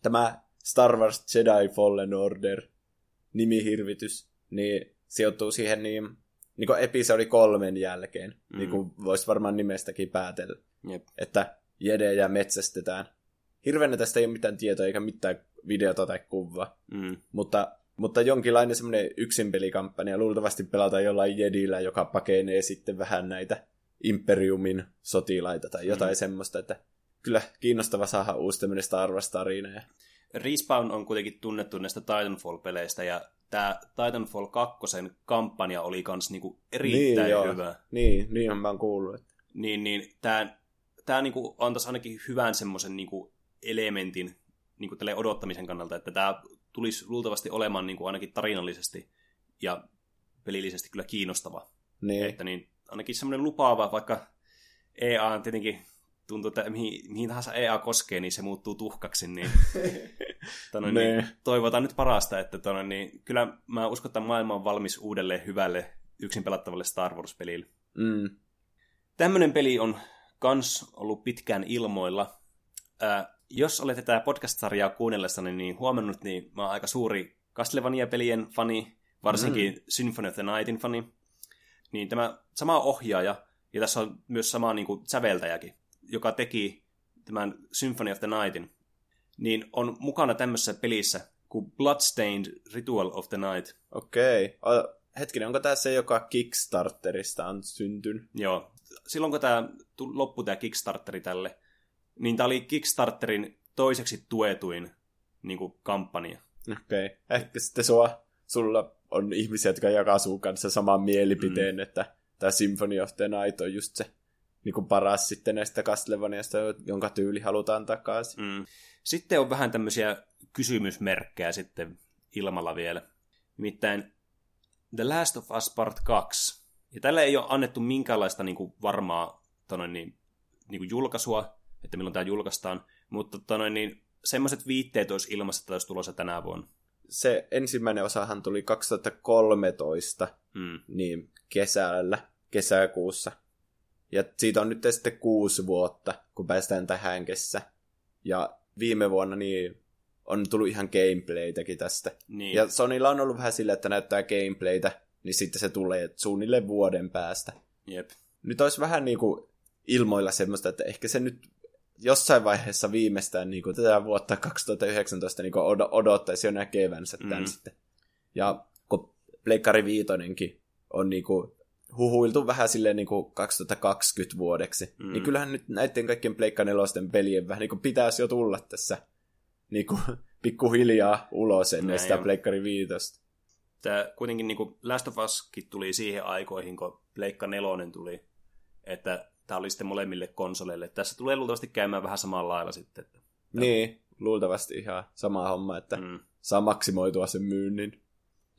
Tämä Star Wars Jedi Fallen Order nimihirvitys, niin sijoittuu siihen niin, niin kuin episodi kolmen jälkeen, mm. niin kuin voisi varmaan nimestäkin päätellä, Jep. että jedejä metsästetään. Hirveänä tästä ei ole mitään tietoa eikä mitään videota tai kuvaa, Mm. mutta, mutta jonkinlainen semmoinen yksinpelikampanja luultavasti pelataan jollain jedillä, joka pakenee sitten vähän näitä Imperiumin sotilaita tai jotain mm. semmoista, että kyllä kiinnostava saada uusi tämmöinen Star Wars-tarina. Ja... Respawn on kuitenkin tunnettu näistä Titanfall-peleistä, ja tämä Titanfall 2 kampanja oli kans niinku erittäin joo. hyvä. Niin, niin mä oon kuullut. Että... Niin, niin tämä tää niinku antaisi ainakin hyvän semmoisen niinku elementin niinku tälle odottamisen kannalta, että tämä tulisi luultavasti olemaan niinku ainakin tarinallisesti ja pelillisesti kyllä kiinnostava. Niin. Että niin, ainakin semmoinen lupaava, vaikka EA on tietenkin tuntuu, että mihin, mihin tahansa EA koskee, niin se muuttuu tuhkaksi, niin, tano, niin Nee. toivotaan nyt parasta, että tano, niin, kyllä mä uskon, että maailma on valmis uudelle hyvälle yksin pelattavalle Star Wars-pelille. Mm. Tämmöinen peli on kans ollut pitkään ilmoilla. Ää, jos olette tätä podcast-sarjaa kuunnellessanne, niin huomannut, niin mä oon aika suuri Castlevania-pelien fani, varsinkin mm. Symphony of the Nightin fani. Niin tämä sama ohjaaja, ja tässä on myös sama niin kuin, säveltäjäkin, joka teki tämän Symphony of the Nightin, niin on mukana tämmöisessä pelissä kuin Bloodstained Ritual of the Night. Okei. Okay. Hetkinen, onko tämä se, joka Kickstarterista on syntynyt? Joo. Silloin kun tämä loppui tämä Kickstarteri tälle, niin tämä oli Kickstarterin toiseksi tuetuin niin kuin, kampanja. Okei. Okay. Ehkä sitten sua, sulla on ihmisiä, jotka jakaa sun kanssa saman mielipiteen, mm. että tämä Symphony of the Night on just se niin kuin paras sitten näistä Castlevaniasta, jonka tyyli halutaan takaisin. Mm. Sitten on vähän tämmöisiä kysymysmerkkejä sitten ilmalla vielä. Nimittäin The Last of Us Part 2. Ja tälle ei ole annettu minkäänlaista niin kuin varmaa tonne, niin, niin kuin julkaisua, että milloin tämä julkaistaan, mutta tonne, niin, semmoiset viitteet olisi ilmassa, että olisi tulossa tänä vuonna. Se ensimmäinen osahan tuli 2013, Mm. niin kesällä, kesäkuussa. Ja siitä on nyt sitten kuusi vuotta, kun päästään tähän kesä. Ja viime vuonna niin on tullut ihan gameplaytäkin tästä. Niin. Ja Sonylla on ollut vähän sillä, että näyttää gameplaytä, niin sitten se tulee suunnilleen vuoden päästä. Jep. Nyt olisi vähän niin kuin ilmoilla semmoista, että ehkä se nyt jossain vaiheessa viimeistään niin kuin tätä vuotta 2019 niin kuin od- odottaisi jo näkevänsä tämän Mm. sitten. Ja kun Pleikkari Viitonenkin on niin kuin huhuiltu vähän silleen niin kuin 2020 vuodeksi, mm. niin kyllähän nyt näiden kaikkien Pleikka nelosten pelien vähän niin kuin pitäisi jo tulla tässä niin kuin pikkuhiljaa ulos ennen Näin sitä. Pleikkari Viitosta. Tämä kuitenkin niin kuin Last of Uskin tuli siihen aikoihin, kun Pleikka nelonen tuli, että tämä oli sitten molemmille konsoleille. Tässä tulee luultavasti käymään vähän samalla lailla sitten. Että, Niin, luultavasti ihan sama homma, että mm. saa maksimoitua sen myynnin.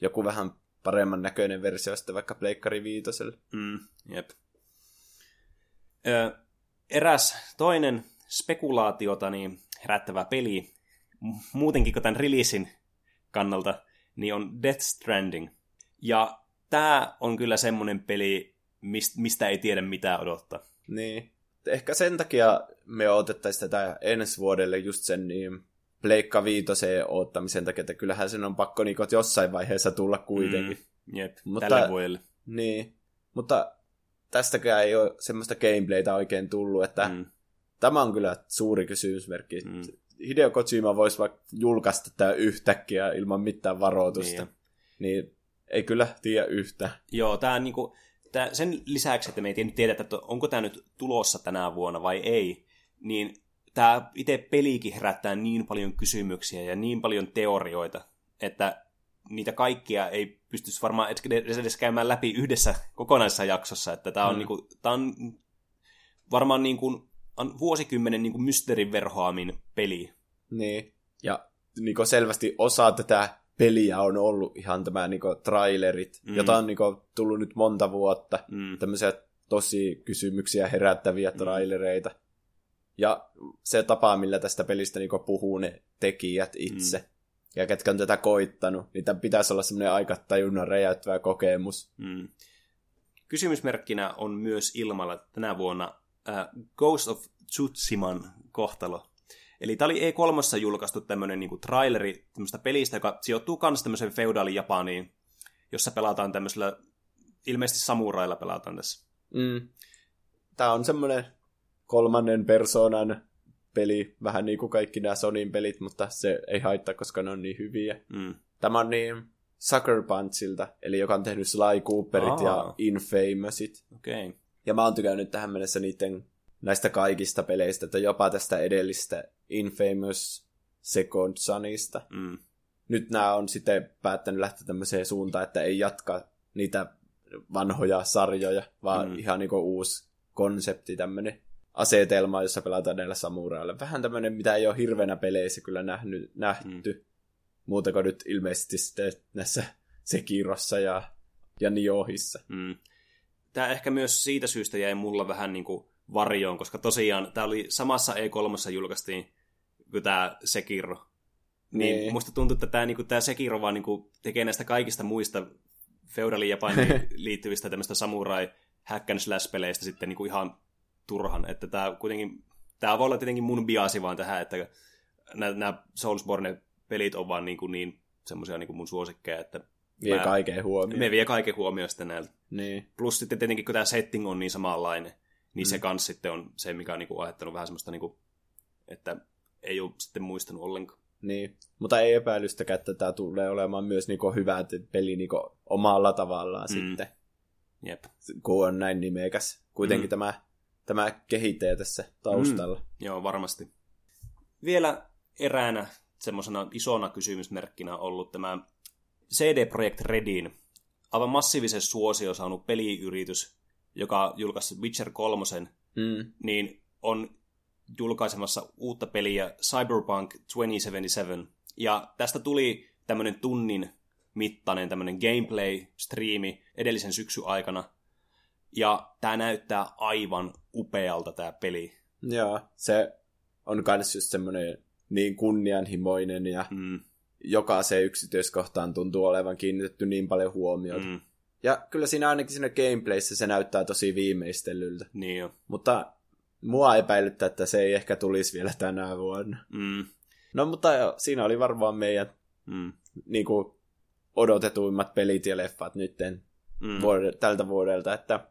Joku vähän paremman näköinen versio sitten vaikka Pleikkari Viitoselle. Mm, jep. Ö, eräs toinen spekulaatiota niin herättävä peli, mu- muutenkin kuin tämän releasin kannalta, niin on Death Stranding. Ja tämä on kyllä semmoinen peli, mist, mistä ei tiedä mitä odottaa. Niin. Ehkä sen takia me otettaisiin tätä ensi vuodelle just sen niin Pleikka Viitoseen ottamisen takia, että kyllähän sen on pakko niin jossain vaiheessa tulla kuitenkin. Mm, jep, Mutta- tälle vuodelle. Niin. Mutta tästäkään ei ole semmoista gameplaytä oikein tullut, että mm. Tämä on kyllä suuri kysymysmerkki. Mm. Hideo Kojima voisi vaikka julkaista tämä yhtäkkiä ilman mitään varoitusta. Niin. Niin, ei kyllä tiedä yhtä. Joo, tämä niinku, tää, sen lisäksi, että me ei tiedä- tiedetä, että onko tämä nyt tulossa tänä vuonna vai ei, niin tämä itse pelikin herättää niin paljon kysymyksiä ja niin paljon teorioita, että niitä kaikkia ei pystyisi varmaan edes- edes käymään läpi yhdessä kokonaisessa jaksossa, että tämä on, Mm. niinku, tää on varmaan niinku, on vuosikymmenen niinku mysteerin verhoamin peli. Niin. Ja niin selvästi osa tätä peliä on ollut ihan tämä niin trailerit, mm. Mm. jota on niin tullut nyt monta vuotta. Mm. Tämmöisiä tosi kysymyksiä herättäviä trailereita. Ja se tapa, millä tästä pelistä niin puhuu ne tekijät itse. Mm. ja ketkä on tätä koittanut, niin tämän pitäisi olla semmoinen aika tajunnan räjäyttävä kokemus. Mm. Kysymysmerkkinä on myös ilmalla tänä vuonna äh, Ghost of Tsutsiman kohtalo. Eli tämä oli E3 julkaistu tämmöinen niinku traileri tämmöistä pelistä, joka sijoittuu myös tämmöiseen feudaalin Japaniin, jossa pelataan tämmöisellä, ilmeisesti samurailla pelataan tässä. Mm. Tämä on semmoinen kolmannen persoonan peli, vähän niin kuin kaikki nämä Sonin pelit, mutta se ei haittaa, koska ne on niin hyviä. Mm. Tämä on niin Sucker Punchilta, eli joka on tehnyt Sly Cooperit Aa. ja Infamousit. Okei. Okay. Ja mä oon tykännyt tähän mennessä niiden näistä kaikista peleistä, että jopa tästä edellistä Infamous Second Sonista. Mm. Nyt nämä on sitten päättänyt lähteä tämmöiseen suuntaan, että ei jatka niitä vanhoja sarjoja, vaan Mm. ihan niinku uusi konsepti, tämmöinen asetelma, jossa pelataan näillä samurailla. Vähän tämmöinen, mitä ei ole hirveänä peleissä kyllä nähnyt, nähty. Mm. Muuta kuin nyt ilmeisesti sitten näissä Sekirossa ja, ja Niohissa. Mm. Tämä ehkä myös siitä syystä jäi mulla vähän niin kuin varjoon, koska tosiaan tämä oli samassa E3 julkaistiin kuin tämä Sekiro. Niin, Niin. musta tuntuu, että tämä, niinku, tämä Sekiro vaan niinku, tekee näistä kaikista muista feudalin Japaniin liittyvistä tämmöistä samurai hack and slash-peleistä sitten niinku ihan turhan. Että tämä kuitenkin, tämä voi olla tietenkin mun biasi vaan tähän, että nämä, nämä Soulsborne-pelit on vaan niinku niin semmoisia niinku mun suosikkeja, että Vie Mä- kaiken huomioon. me vie kaiken huomioon sitten näiltä. Niin. Plus sitten tietenkin, kun tämä setting on niin samanlainen, niin Mm. se kans sitten on se, mikä on niinku aiheuttanut vähän semmoista, niinku, että ei ole sitten muistanut ollenkaan. Niin, mutta ei epäilystäkään, että tämä tulee olemaan myös niinku hyvä peli niinku omalla tavallaan Mm. sitten, Jep. kun on näin nimekäs. Kuitenkin Mm. tämä, tämä kehittäjä tässä taustalla. Mm. Joo, varmasti. Vielä eräänä semmoisena isona kysymysmerkkinä ollut tämä CD Projekt Redin aivan massiivisen suosio saanut peliyritys, joka julkaisi Witcher 3, Mm. niin on julkaisemassa uutta peliä Cyberpunk 2077. Ja tästä tuli tämmöinen tunnin mittainen tämmöinen gameplay-striimi edellisen syksyn aikana. Ja tämä näyttää aivan upealta tämä peli. Joo, se on kans just semmoinen niin kunnianhimoinen ja Mm, jokaiseen yksityiskohtaan tuntuu olevan kiinnitetty niin paljon huomiota. Mm. Ja kyllä siinä ainakin siinä gameplayssä se näyttää tosi viimeistellyltä. niin jo. Mutta mua epäilyttää, että se ei ehkä tulisi vielä tänä vuonna. Mm, No mutta joo, siinä oli varmaan meidän mm, niin kuin, odotetuimmat pelit ja leffat nytten mm. vuode, tältä vuodelta, että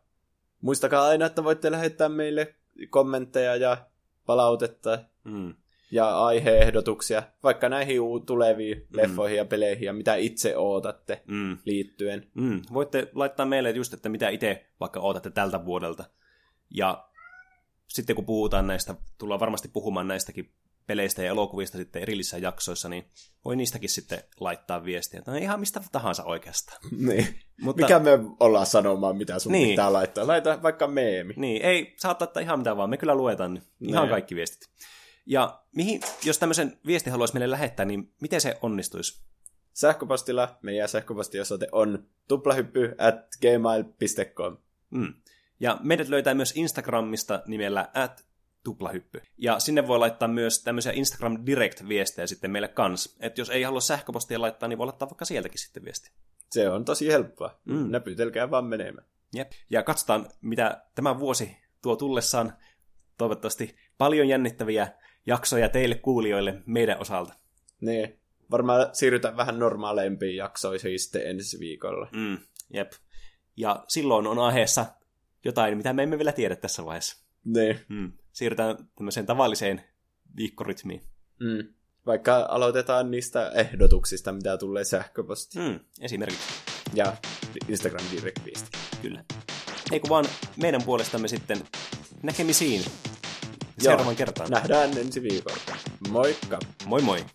muistakaa aina, että voitte lähettää meille kommentteja ja palautetta Mm, ja aiheehdotuksia, vaikka näihin tuleviin leffoihin ja peleihin ja mitä itse ootatte mm. liittyen. Mm, voitte laittaa meille just, että mitä itse vaikka odotatte tältä vuodelta. Ja sitten kun puhutaan näistä, tullaan varmasti puhumaan näistäkin peleistä ja elokuvista sitten erillisissä jaksoissa, niin voi niistäkin sitten laittaa viestiä. Tai ihan mistä tahansa oikeastaan. Niin. Mutta, Mikä me ollaan sanomaan, mitä sun Niin. pitää laittaa? Laita vaikka meemi. Niin, ei saattaa ottaa ihan mitä vaan, me kyllä luetaan ihan Niin. kaikki viestit. Ja mihin, jos tämmöisen viesti haluaisi meille lähettää, niin miten se onnistuisi? Sähköpostilla meidän sähköpostiosoite on tuplahyppy at gmail.com. Mm. Ja meidät löytää myös Instagramista nimellä at tuplahyppy. Ja sinne voi laittaa myös tämmöisiä Instagram Direct-viestejä sitten meille kans. Että jos ei halua sähköpostia laittaa, niin voi laittaa vaikka sieltäkin sitten viesti. Se on tosi helppoa. Mm. Näpytelkää vaan menemään. Jep. Ja katsotaan, mitä tämä vuosi tuo tullessaan. Toivottavasti paljon jännittäviä jaksoja teille kuulijoille meidän osalta. Niin. Varmaan siirrytään vähän normaalempiin jaksoihin sitten ensi viikolla. Mm. Jep. Ja silloin on aiheessa jotain, mitä me emme vielä tiedä tässä vaiheessa. Niin. Mm. Siirrytään tämmöiseen tavalliseen viikkorytmiin. Mm. Vaikka aloitetaan niistä ehdotuksista, mitä tulee sähköpostiin. Mm. Esimerkiksi. Ja Instagram direct. Kyllä. Ei kun vaan meidän puolestamme sitten näkemisiin seuraavan kertaan. Nähdään ensi viikolla. Moikka! Moi moi!